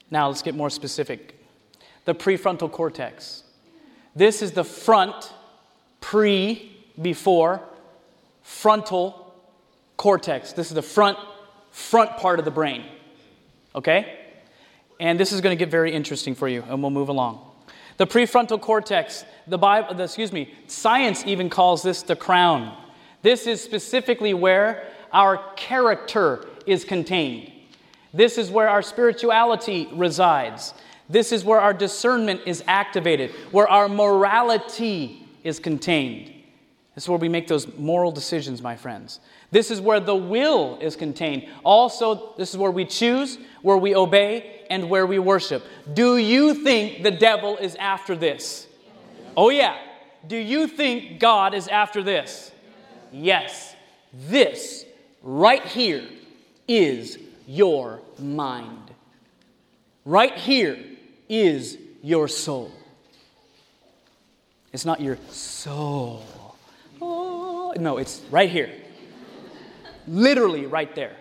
Now let's get more specific the prefrontal cortex. This is the front, pre, before, frontal cortex. This is the front front part of the brain. Okay? And this is going to get very interesting for you, and we'll move along. The prefrontal cortex, the Bible, the, excuse me, science even calls this the crown. This is specifically where our character is contained. This is where our spirituality resides. This is where our discernment is activated, where our morality is contained. This is where we make those moral decisions, my friends. This is where the will is contained. Also, this is where we choose, where we obey, and where we worship. Do you think the devil is after this? Oh, yeah. Do you think God is after this? Yes. This right here is your mind. Right here is your soul. It's not your soul. Oh, no, it's right here. Literally right there.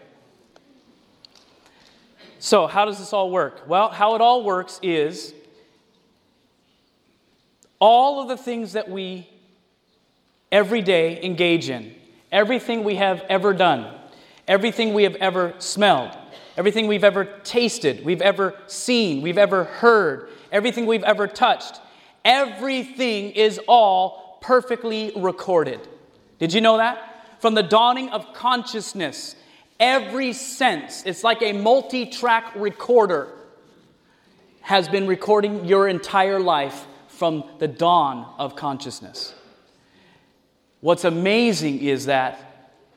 So, how does this all work? Well, how it all works is all of the things that we every day engage in, everything we have ever done, everything we have ever smelled, everything we've ever tasted, we've ever seen, we've ever heard, everything we've ever touched, everything is all perfectly recorded. Did you know that? From the dawning of consciousness, every sense, it's like a multi track recorder, has been recording your entire life from the dawn of consciousness. What's amazing is that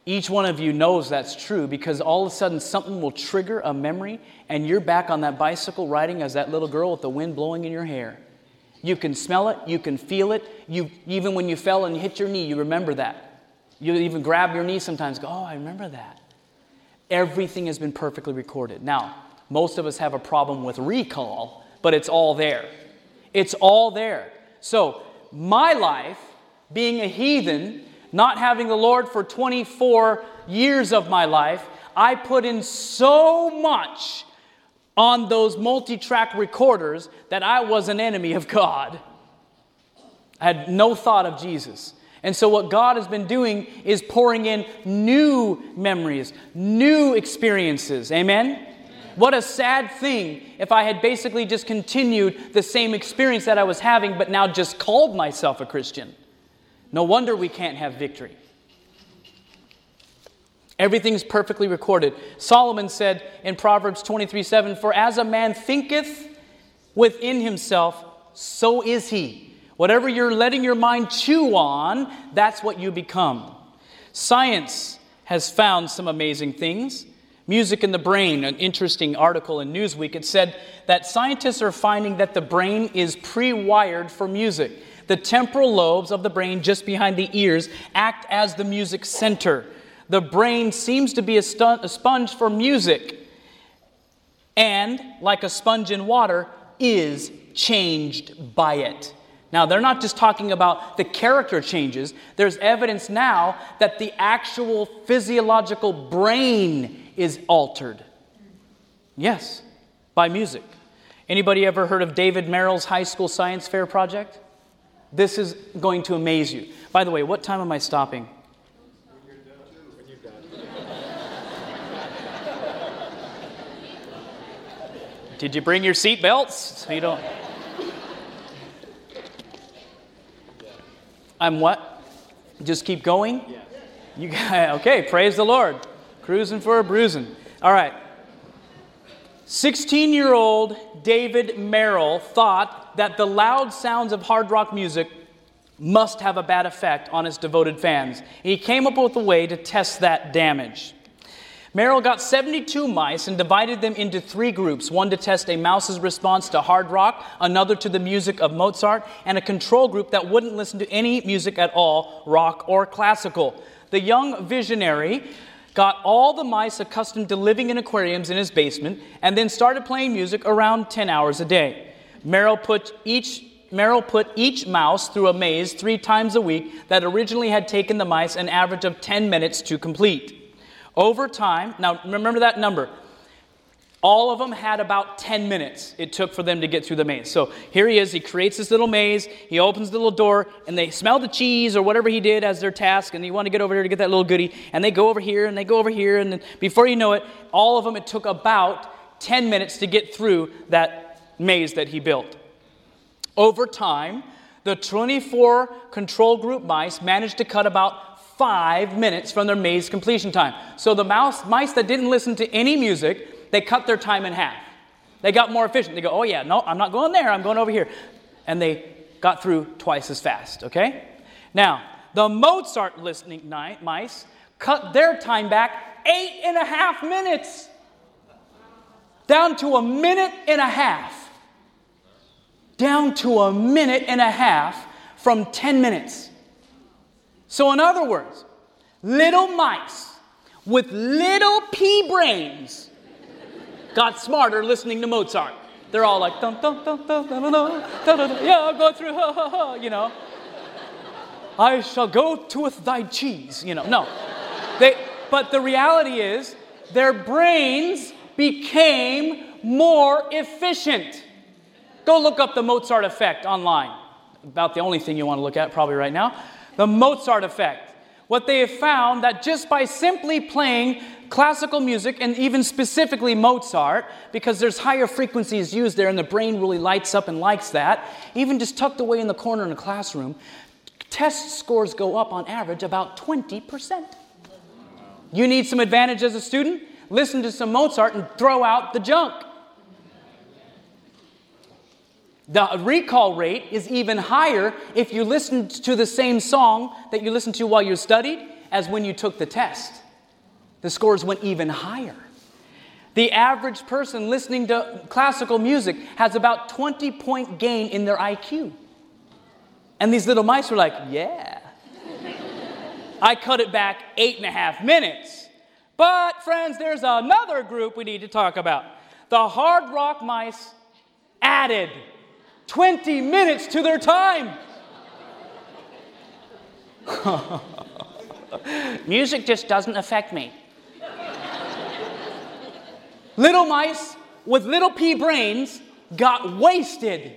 each one of you knows that's true because all of a sudden something will trigger a memory and you're back on that bicycle riding as that little girl with the wind blowing in your hair. You can smell it, you can feel it. You, even when you fell and hit your knee, you remember that. You even grab your knee sometimes, go, oh, I remember that. Everything has been perfectly recorded. Now, most of us have a problem with recall, but it's all there. It's all there. So, my life, being a heathen, not having the Lord for 24 years of my life, I put in so much on those multi track recorders that I was an enemy of God. I had no thought of Jesus. And so, what God has been doing is pouring in new memories, new experiences. Amen? What a sad thing if I had basically just continued the same experience that I was having, but now just called myself a Christian. No wonder we can't have victory. Everything's perfectly recorded. Solomon said in Proverbs 23 7, For as a man thinketh within himself, so is he. Whatever you're letting your mind chew on, that's what you become. Science has found some amazing things. Music in the Brain, an interesting article in Newsweek, it said that scientists are finding that the brain is pre wired for music. The temporal lobes of the brain, just behind the ears, act as the music center. The brain seems to be a, stu- a sponge for music, and like a sponge in water, is changed by it. Now, they're not just talking about the character changes. There's evidence now that the actual physiological brain is altered. Yes, by music. Anybody ever heard of David Merrill's high school science fair project? This is going to amaze you. By the way, what time am I stopping? Did you bring your seat belts so you don't? I'm what? Just keep going? You okay, praise the Lord. Cruising for a bruising. All right. 16 year old David Merrill thought that the loud sounds of hard rock music must have a bad effect on his devoted fans. He came up with a way to test that damage. Merrill got 72 mice and divided them into three groups one to test a mouse's response to hard rock, another to the music of Mozart, and a control group that wouldn't listen to any music at all, rock or classical. The young visionary got all the mice accustomed to living in aquariums in his basement, and then started playing music around 10 hours a day. Merrill put each Merrill put each mouse through a maze three times a week that originally had taken the mice an average of 10 minutes to complete. Over time, now remember that number All of them had about 10 minutes it took for them to get through the maze. So here he is, he creates this little maze, he opens the little door, and they smell the cheese or whatever he did as their task, and they want to get over here to get that little goodie, and they go over here and they go over here, and before you know it, all of them, it took about 10 minutes to get through that maze that he built. Over time, the 24 control group mice managed to cut about five minutes from their maze completion time. So the mouse, mice that didn't listen to any music, they cut their time in half. They got more efficient. They go, oh, yeah, no, I'm not going there, I'm going over here. And they got through twice as fast, okay? Now, the Mozart listening mice cut their time back eight and a half minutes, down to a minute and a half. Down to a minute and a half from 10 minutes. So, in other words, little mice with little pea brains got smarter listening to Mozart. They're all like, dun, dun, dun, dun, dun, dun, dun, dun, yeah, I'll go through, ha, ha, ha, you know. I shall go to with thy cheese, you know. No. They, but the reality is, their brains became more efficient. Go look up the Mozart effect online. About the only thing you want to look at probably right now. The Mozart effect. What they have found that just by simply playing classical music, and even specifically Mozart, because there's higher frequencies used there and the brain really lights up and likes that, even just tucked away in the corner in a classroom, test scores go up on average about 20%. You need some advantage as a student? Listen to some Mozart and throw out the junk. The recall rate is even higher if you listened to the same song that you listened to while you studied as when you took the test. The scores went even higher. The average person listening to classical music has about 20 point gain in their IQ. And these little mice were like, yeah. I cut it back eight and a half minutes. But, friends, there's another group we need to talk about. The hard rock mice added 20 minutes to their time. Music just doesn't affect me. Little mice with little pea brains got wasted.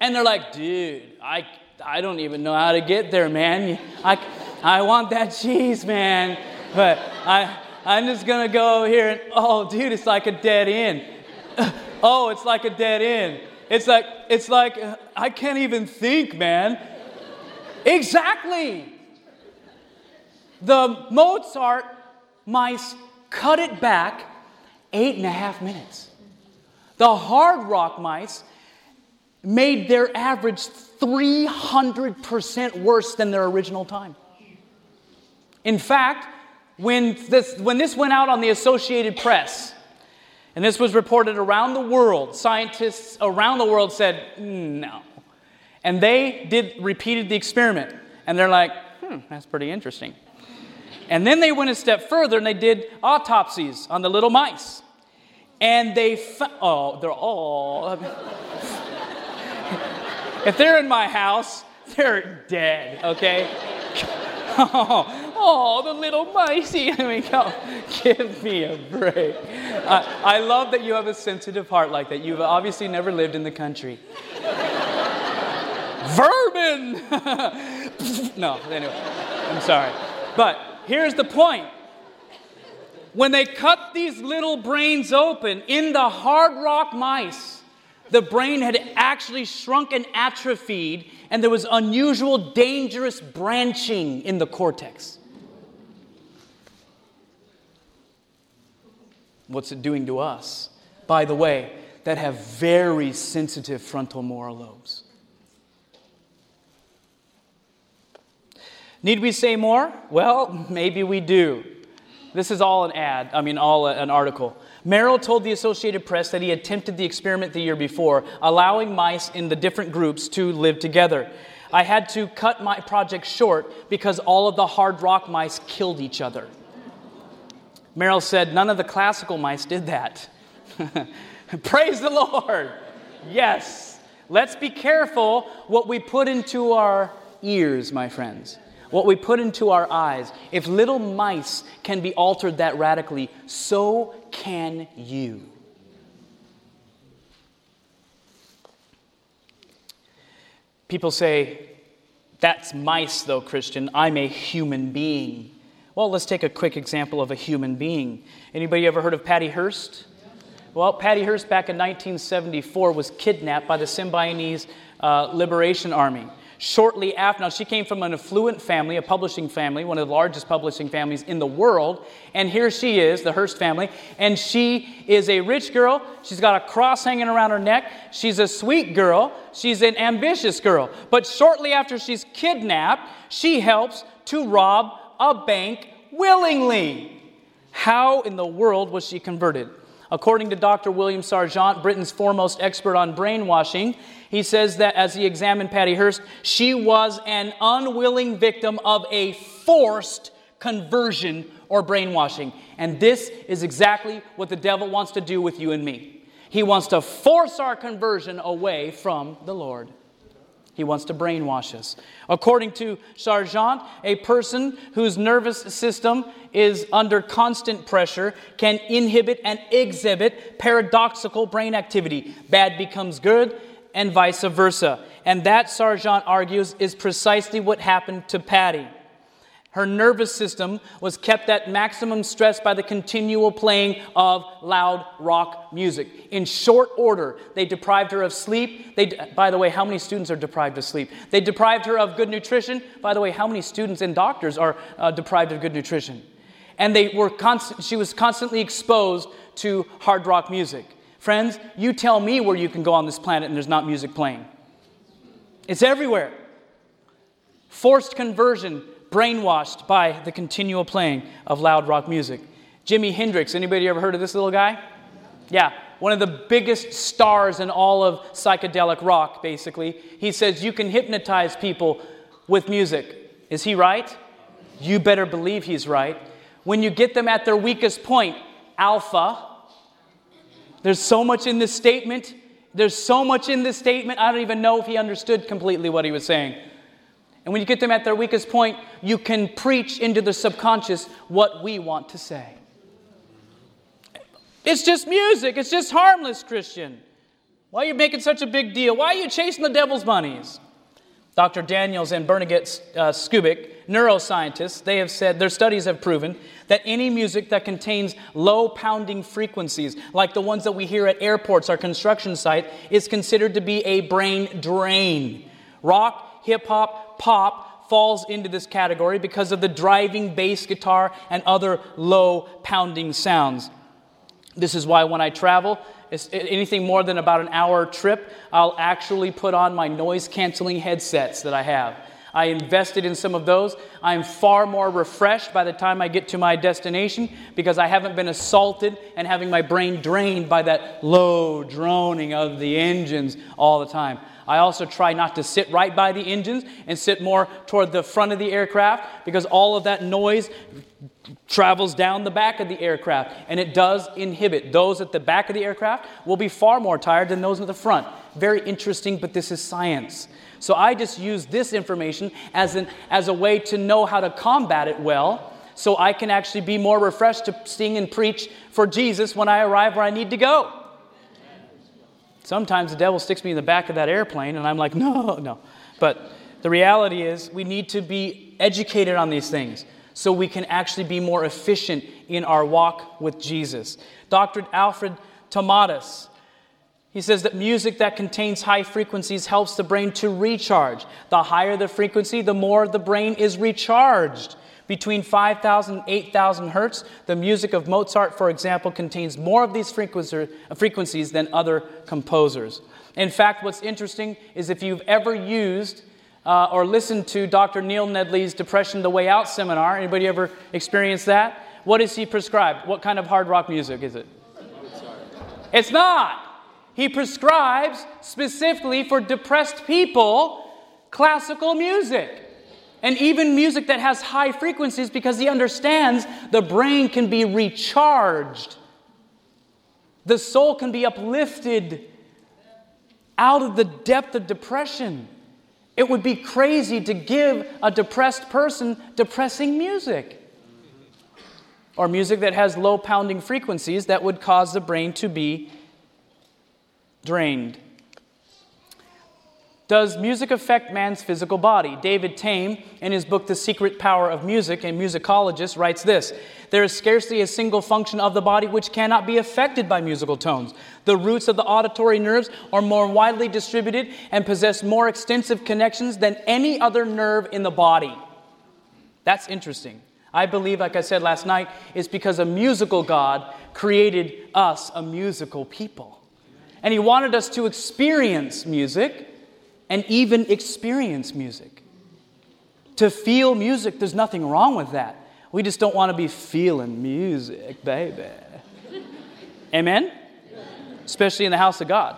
And they're like, dude, I, I don't even know how to get there, man. I, I want that cheese, man. But I, I'm just gonna go over here and, oh, dude, it's like a dead end. oh, it's like a dead end. It's like, it's like, I can't even think, man. exactly. The Mozart mice cut it back eight and a half minutes. The hard rock mice made their average 300% worse than their original time. In fact, when this, when this went out on the Associated Press, and this was reported around the world, scientists around the world said, no. And they did repeated the experiment, and they're like, hmm, that's pretty interesting. And then they went a step further and they did autopsies on the little mice. And they, fa- oh, they're all, if they're in my house, they're dead, okay? Oh, oh, the little micey. I mean, give me a break. I love that you have a sensitive heart like that. You've obviously never lived in the country. Vermin! no, anyway, I'm sorry. But here's the point. When they cut these little brains open in the hard rock mice, the brain had actually shrunk and atrophied, and there was unusual, dangerous branching in the cortex. What's it doing to us? By the way, that have very sensitive frontal moral lobes. Need we say more? Well, maybe we do. This is all an ad, I mean, all an article. Merrill told the Associated Press that he attempted the experiment the year before, allowing mice in the different groups to live together. I had to cut my project short because all of the hard rock mice killed each other. Merrill said, None of the classical mice did that. Praise the Lord. Yes. Let's be careful what we put into our ears, my friends what we put into our eyes, if little mice can be altered that radically, so can you. People say, that's mice, though, Christian. I'm a human being. Well, let's take a quick example of a human being. Anybody ever heard of Patty Hearst? Well, Patty Hearst back in 1974 was kidnapped by the Symbionese uh, Liberation Army. Shortly after, now she came from an affluent family, a publishing family, one of the largest publishing families in the world. And here she is, the Hearst family, and she is a rich girl. She's got a cross hanging around her neck. She's a sweet girl. She's an ambitious girl. But shortly after she's kidnapped, she helps to rob a bank willingly. How in the world was she converted? According to Dr. William Sargant, Britain's foremost expert on brainwashing, he says that as he examined Patty Hearst, she was an unwilling victim of a forced conversion or brainwashing. And this is exactly what the devil wants to do with you and me. He wants to force our conversion away from the Lord. He wants to brainwash us. According to Sargant, a person whose nervous system is under constant pressure can inhibit and exhibit paradoxical brain activity. Bad becomes good, and vice versa. And that, Sargant argues, is precisely what happened to Patty. Her nervous system was kept at maximum stress by the continual playing of loud rock music. In short order, they deprived her of sleep. They, by the way, how many students are deprived of sleep? They deprived her of good nutrition. By the way, how many students and doctors are uh, deprived of good nutrition? And they were constant, she was constantly exposed to hard rock music. Friends, you tell me where you can go on this planet and there's not music playing. It's everywhere. Forced conversion brainwashed by the continual playing of loud rock music. Jimi Hendrix, anybody ever heard of this little guy? Yeah, one of the biggest stars in all of psychedelic rock, basically. He says you can hypnotize people with music. Is he right? You better believe he's right. When you get them at their weakest point, alpha, there's so much in this statement. There's so much in this statement, I don't even know if he understood completely what he was saying. And when you get them at their weakest point, you can preach into the subconscious what we want to say. It's just music, it's just harmless, Christian. Why are you making such a big deal? Why are you chasing the devil's bunnies? Dr. Daniels and Bernadette uh, Skubick, neuroscientists, they have said their studies have proven that any music that contains low pounding frequencies, like the ones that we hear at airports or construction sites, is considered to be a brain drain. Rock, hip hop, pop falls into this category because of the driving bass guitar and other low pounding sounds. This is why when I travel, anything more than about an hour trip, I'll actually put on my noise canceling headsets that I have. I invested in some of those. I'm far more refreshed by the time I get to my destination because I haven't been assaulted and having my brain drained by that low droning of the engines all the time. I also try not to sit right by the engines and sit more toward the front of the aircraft because all of that noise travels down the back of the aircraft and it does inhibit. Those at the back of the aircraft will be far more tired than those at the front. Very interesting, but this is science. So I just use this information as, an, as a way to know how to combat it well so I can actually be more refreshed to sing and preach for Jesus when I arrive where I need to go. Sometimes the devil sticks me in the back of that airplane, and I'm like, no, no. But the reality is, we need to be educated on these things so we can actually be more efficient in our walk with Jesus. Dr. Alfred Tomatis, he says that music that contains high frequencies helps the brain to recharge. The higher the frequency, the more the brain is recharged. Between 5,000 and 8,000 hertz, the music of Mozart, for example, contains more of these frequencies than other composers. In fact, what's interesting is if you've ever used uh, or listened to Dr. Neil Nedley's Depression the Way Out seminar, anybody ever experienced that? What does he prescribe? What kind of hard rock music is it? It's not. He prescribes specifically for depressed people classical music and even music that has high frequencies because he understands the brain can be recharged. The soul can be uplifted out of the depth of depression. It would be crazy to give a depressed person depressing music or music that has low pounding frequencies that would cause the brain to be drained. Does music affect man's physical body? David Tame, in his book The Secret Power of Music, a musicologist, writes this There is scarcely a single function of the body which cannot be affected by musical tones. The roots of the auditory nerves are more widely distributed and possess more extensive connections than any other nerve in the body. That's interesting. I believe, like I said last night, it's because a musical God created us a musical people. And He wanted us to experience music and even experience music. To feel music, there's nothing wrong with that. We just don't want to be feeling music, baby. Amen? Especially in the house of God.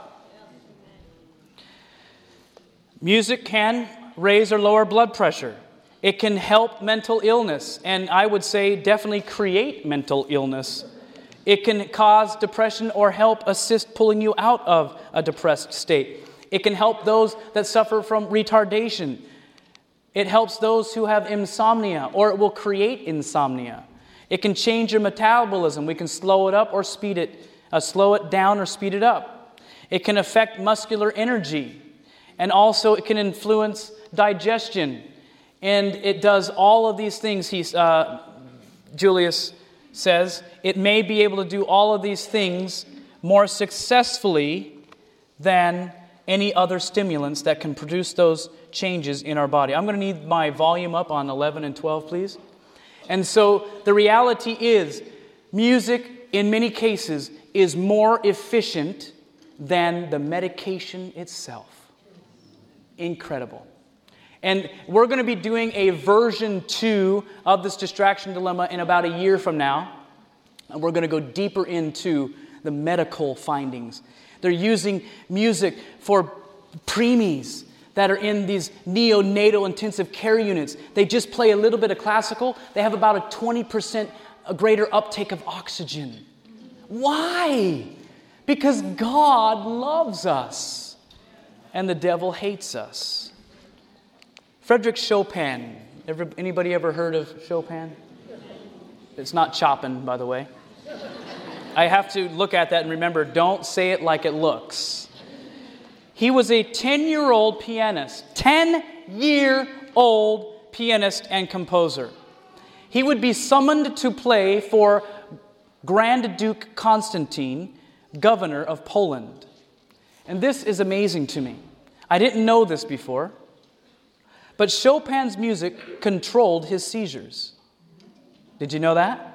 Music can raise or lower blood pressure. It can help mental illness, and I would say definitely create mental illness. It can cause depression or help assist pulling you out of a depressed state. It can help those that suffer from retardation. It helps those who have insomnia, or it will create insomnia. It can change your metabolism. We can slow it up or speed it, uh, slow it down or speed it up. It can affect muscular energy, and also it can influence digestion. And it does all of these things. He's, uh, Julius says it may be able to do all of these things more successfully than any other stimulants that can produce those changes in our body. I'm going to need my volume up on 11 and 12, please. And so the reality is, music in many cases is more efficient than the medication itself. Incredible. And we're going to be doing a version two of this distraction dilemma in about a year from now. And we're going to go deeper into the medical findings they're using music for preemies that are in these neonatal intensive care units. They just play a little bit of classical, they have about a 20% greater uptake of oxygen. Why? Because God loves us and the devil hates us. Frederick Chopin. Ever, anybody ever heard of Chopin? It's not Chopin, by the way. I have to look at that and remember don't say it like it looks. He was a 10 year old pianist, 10 year old pianist and composer. He would be summoned to play for Grand Duke Constantine, governor of Poland. And this is amazing to me. I didn't know this before, but Chopin's music controlled his seizures. Did you know that?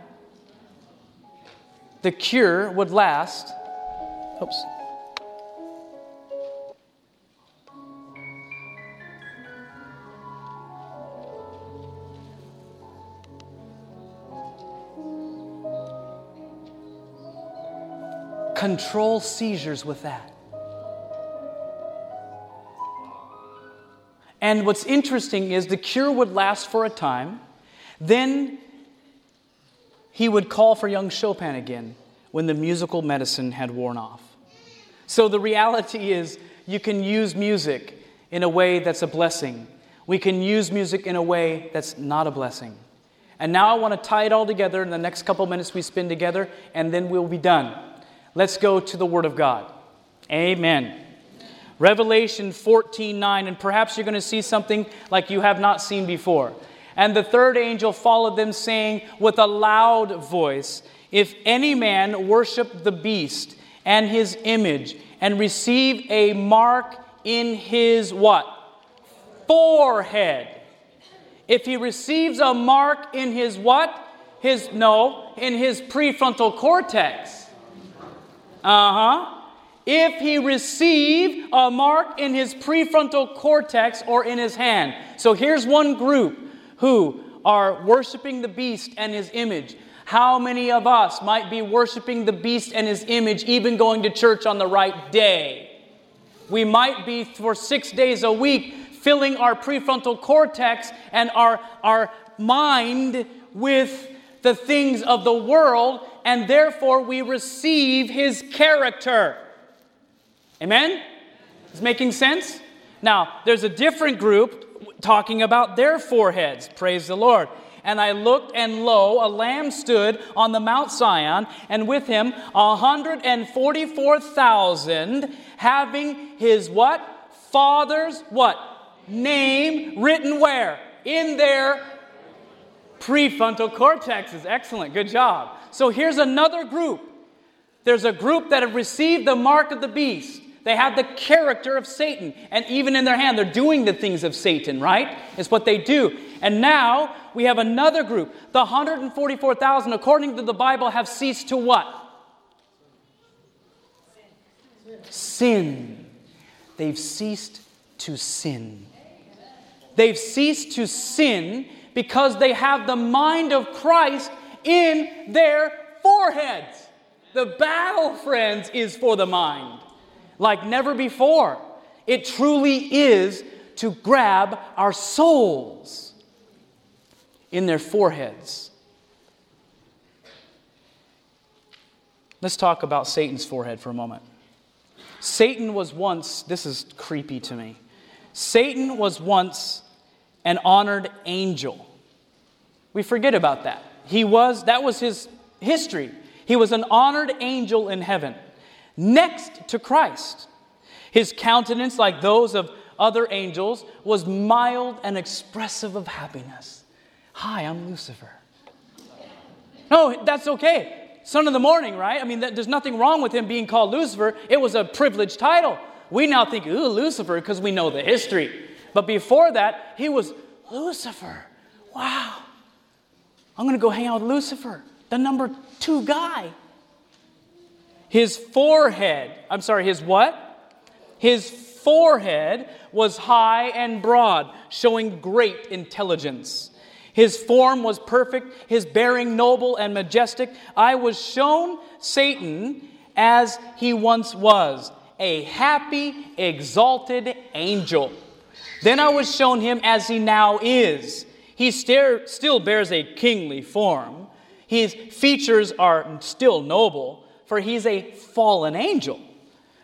the cure would last. Oops. Control seizures with that. And what's interesting is the cure would last for a time, then he would call for young Chopin again when the musical medicine had worn off. So the reality is, you can use music in a way that's a blessing. We can use music in a way that's not a blessing. And now I want to tie it all together in the next couple minutes we spend together, and then we'll be done. Let's go to the Word of God. Amen. Revelation 14 9, and perhaps you're going to see something like you have not seen before. And the third angel followed them, saying with a loud voice, If any man worship the beast and his image, and receive a mark in his what? Forehead. If he receives a mark in his what? His, no, in his prefrontal cortex. Uh huh. If he receive a mark in his prefrontal cortex or in his hand. So here's one group who are worshiping the beast and his image. How many of us might be worshiping the beast and his image, even going to church on the right day? We might be for six days a week filling our prefrontal cortex and our, our mind with the things of the world, and therefore we receive his character. Amen? Is making sense? Now, there's a different group talking about their foreheads. Praise the Lord. And I looked, and lo, a lamb stood on the Mount Zion, and with him a 144,000, having his what? Father's what? Name written where? In their prefrontal cortexes. Excellent. Good job. So here's another group. There's a group that have received the mark of the beast. They have the character of Satan. And even in their hand, they're doing the things of Satan, right? It's what they do. And now we have another group. The 144,000, according to the Bible, have ceased to what? Sin. They've ceased to sin. They've ceased to sin because they have the mind of Christ in their foreheads. The battle, friends, is for the mind like never before. It truly is to grab our souls in their foreheads. Let's talk about Satan's forehead for a moment. Satan was once, this is creepy to me. Satan was once an honored angel. We forget about that. He was, that was his history. He was an honored angel in heaven next to Christ. His countenance, like those of other angels, was mild and expressive of happiness. Hi, I'm Lucifer. No, that's okay. Son of the morning, right? I mean, there's nothing wrong with him being called Lucifer. It was a privileged title. We now think, ooh, Lucifer, because we know the history. But before that, he was Lucifer. Wow. I'm going to go hang out with Lucifer, the number two guy. His forehead, I'm sorry, his what? His forehead was high and broad, showing great intelligence. His form was perfect, his bearing noble and majestic. I was shown Satan as he once was, a happy, exalted angel. Then I was shown him as he now is. He still bears a kingly form. His features are still noble for he's a fallen angel.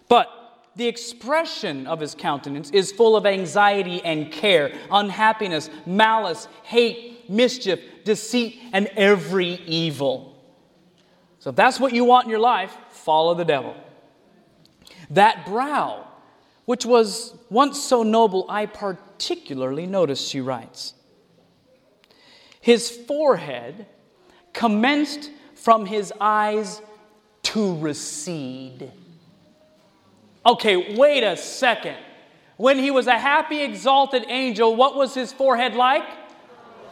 But the expression of his countenance is full of anxiety and care, unhappiness, malice, hate, mischief, deceit, and every evil. So if that's what you want in your life, follow the devil. That brow, which was once so noble, I particularly noticed, she writes. His forehead commenced from his eyes to recede. Okay, wait a second. When he was a happy, exalted angel, what was his forehead like?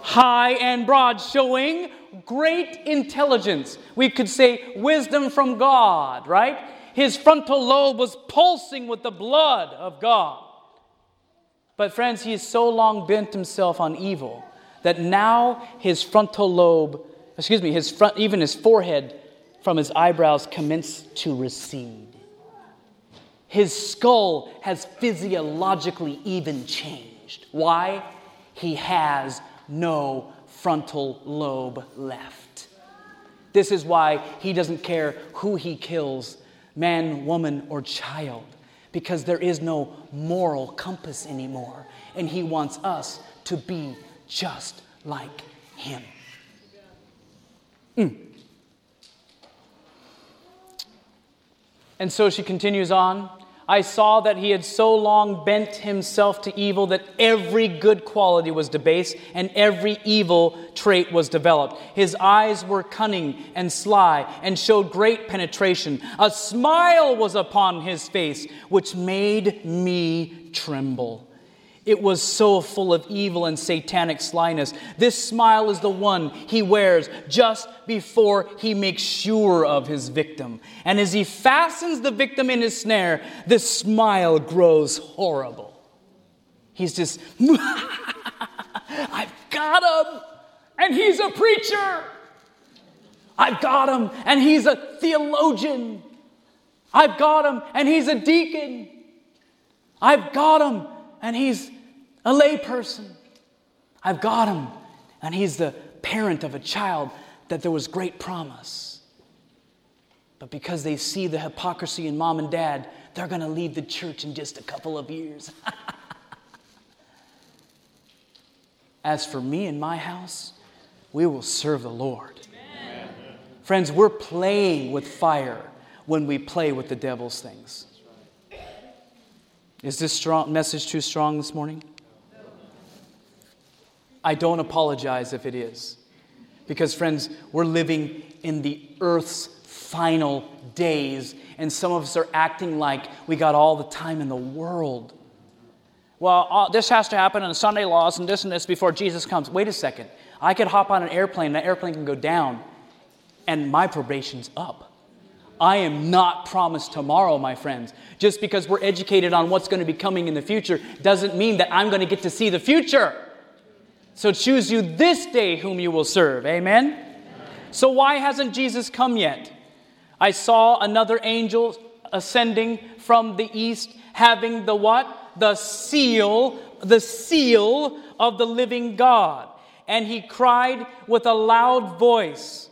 High and broad, showing great intelligence. We could say wisdom from God, right? His frontal lobe was pulsing with the blood of God. But, friends, he has so long bent himself on evil that now his frontal lobe, excuse me, his front, even his forehead from his eyebrows commence to recede. His skull has physiologically even changed. Why? He has no frontal lobe left. This is why he doesn't care who he kills man, woman, or child because there is no moral compass anymore. And he wants us to be just like him. Mm. And so she continues on. I saw that he had so long bent himself to evil that every good quality was debased and every evil trait was developed. His eyes were cunning and sly and showed great penetration. A smile was upon his face, which made me tremble. It was so full of evil and satanic slyness. This smile is the one he wears just before he makes sure of his victim. And as he fastens the victim in his snare, the smile grows horrible. He's just, I've got him, and he's a preacher. I've got him, and he's a theologian. I've got him, and he's a deacon. I've got him, and he's a layperson. I've got him, and he's the parent of a child that there was great promise. But because they see the hypocrisy in mom and dad, they're going to leave the church in just a couple of years. As for me and my house, we will serve the Lord. Amen. Friends, we're playing with fire when we play with the devil's things. Is this strong, message too strong this morning? I don't apologize if it is. Because, friends, we're living in the earth's final days, and some of us are acting like we got all the time in the world. Well, uh, this has to happen in Sunday laws and this and this before Jesus comes. Wait a second. I could hop on an airplane, and that airplane can go down, and my probation's up. I am not promised tomorrow, my friends. Just because we're educated on what's going to be coming in the future doesn't mean that I'm going to get to see the future. So choose you this day whom you will serve. Amen? So why hasn't Jesus come yet? I saw another angel ascending from the east having the what? The seal, the seal of the living God. And he cried with a loud voice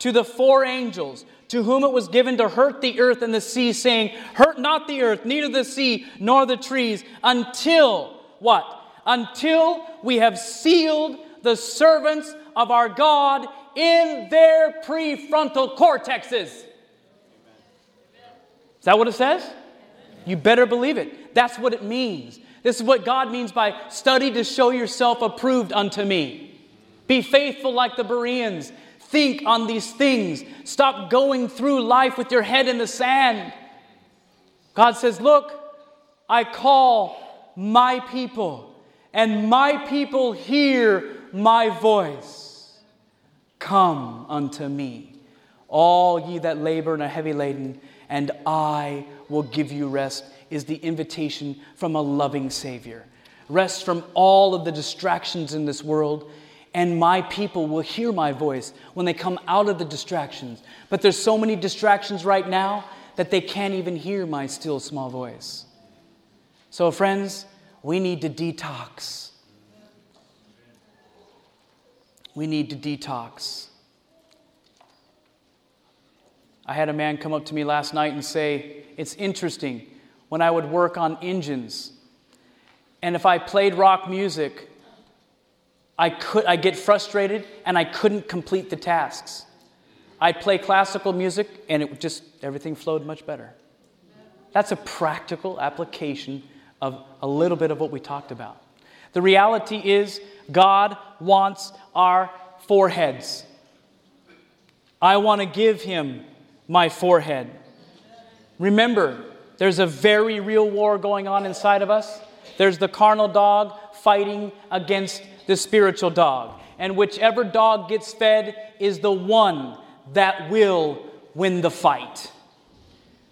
to the four angels to whom it was given to hurt the earth and the sea, saying, Hurt not the earth, neither the sea, nor the trees, until what? Until we have sealed the servants of our God in their prefrontal cortexes. Is that what it says? You better believe it. That's what it means. This is what God means by study to show yourself approved unto me. Be faithful like the Bereans. Think on these things. Stop going through life with your head in the sand. God says, Look, I call my people, and my people hear my voice. Come unto me, all ye that labor and are heavy laden, and I will give you rest, is the invitation from a loving Savior. Rest from all of the distractions in this world and my people will hear my voice when they come out of the distractions. But there's so many distractions right now that they can't even hear my still small voice. So, friends, we need to detox. We need to detox. I had a man come up to me last night and say, It's interesting when I would work on engines, and if I played rock music, I could I get frustrated and I couldn't complete the tasks. I'd play classical music and it just everything flowed much better. That's a practical application of a little bit of what we talked about. The reality is God wants our foreheads. I want to give him my forehead. Remember, there's a very real war going on inside of us. There's the carnal dog fighting against the spiritual dog. And whichever dog gets fed is the one that will win the fight.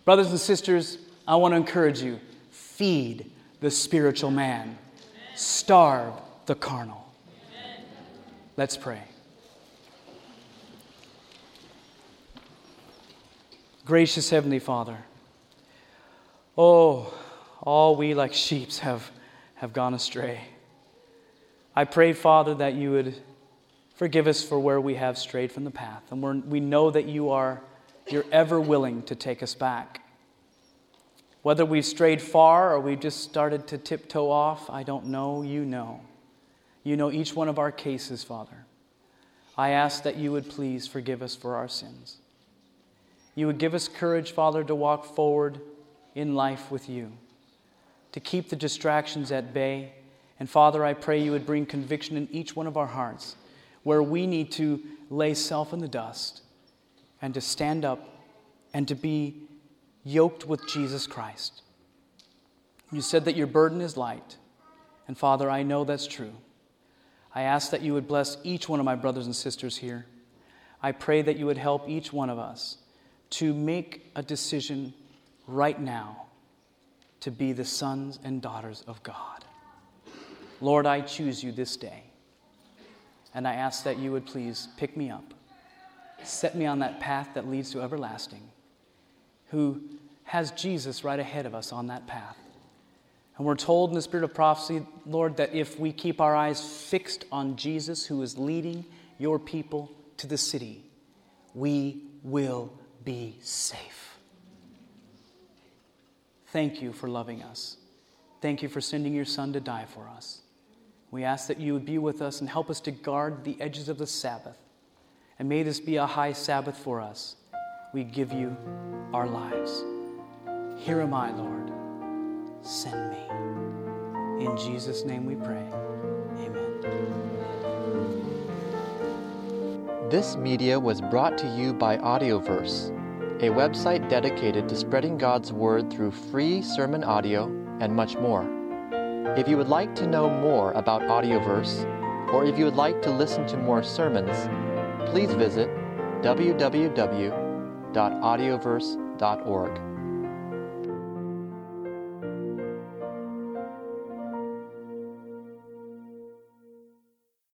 Brothers and sisters, I want to encourage you feed the spiritual man, starve the carnal. Let's pray. Gracious Heavenly Father, oh, all we like sheep have, have gone astray. I pray, Father, that you would forgive us for where we have strayed from the path. And we know that you are you're ever willing to take us back. Whether we've strayed far or we've just started to tiptoe off, I don't know. You know. You know each one of our cases, Father. I ask that you would please forgive us for our sins. You would give us courage, Father, to walk forward in life with you, to keep the distractions at bay and Father, I pray you would bring conviction in each one of our hearts where we need to lay self in the dust and to stand up and to be yoked with Jesus Christ. You said that your burden is light. And Father, I know that's true. I ask that you would bless each one of my brothers and sisters here. I pray that you would help each one of us to make a decision right now to be the sons and daughters of God. Lord, I choose you this day. And I ask that you would please pick me up, set me on that path that leads to everlasting, who has Jesus right ahead of us on that path. And we're told in the spirit of prophecy, Lord, that if we keep our eyes fixed on Jesus, who is leading your people to the city, we will be safe. Thank you for loving us. Thank you for sending your Son to die for us. We ask that you would be with us and help us to guard the edges of the Sabbath. And may this be a high Sabbath for us. We give you our lives. Here am I, Lord. send me. In Jesus' name we pray. Amen. This media was brought to you by Audioverse, a website dedicated to spreading God's Word through free sermon audio and much more. If you would like to know more about Audioverse, or if you would like to listen to more sermons, please visit www.audioverse.org.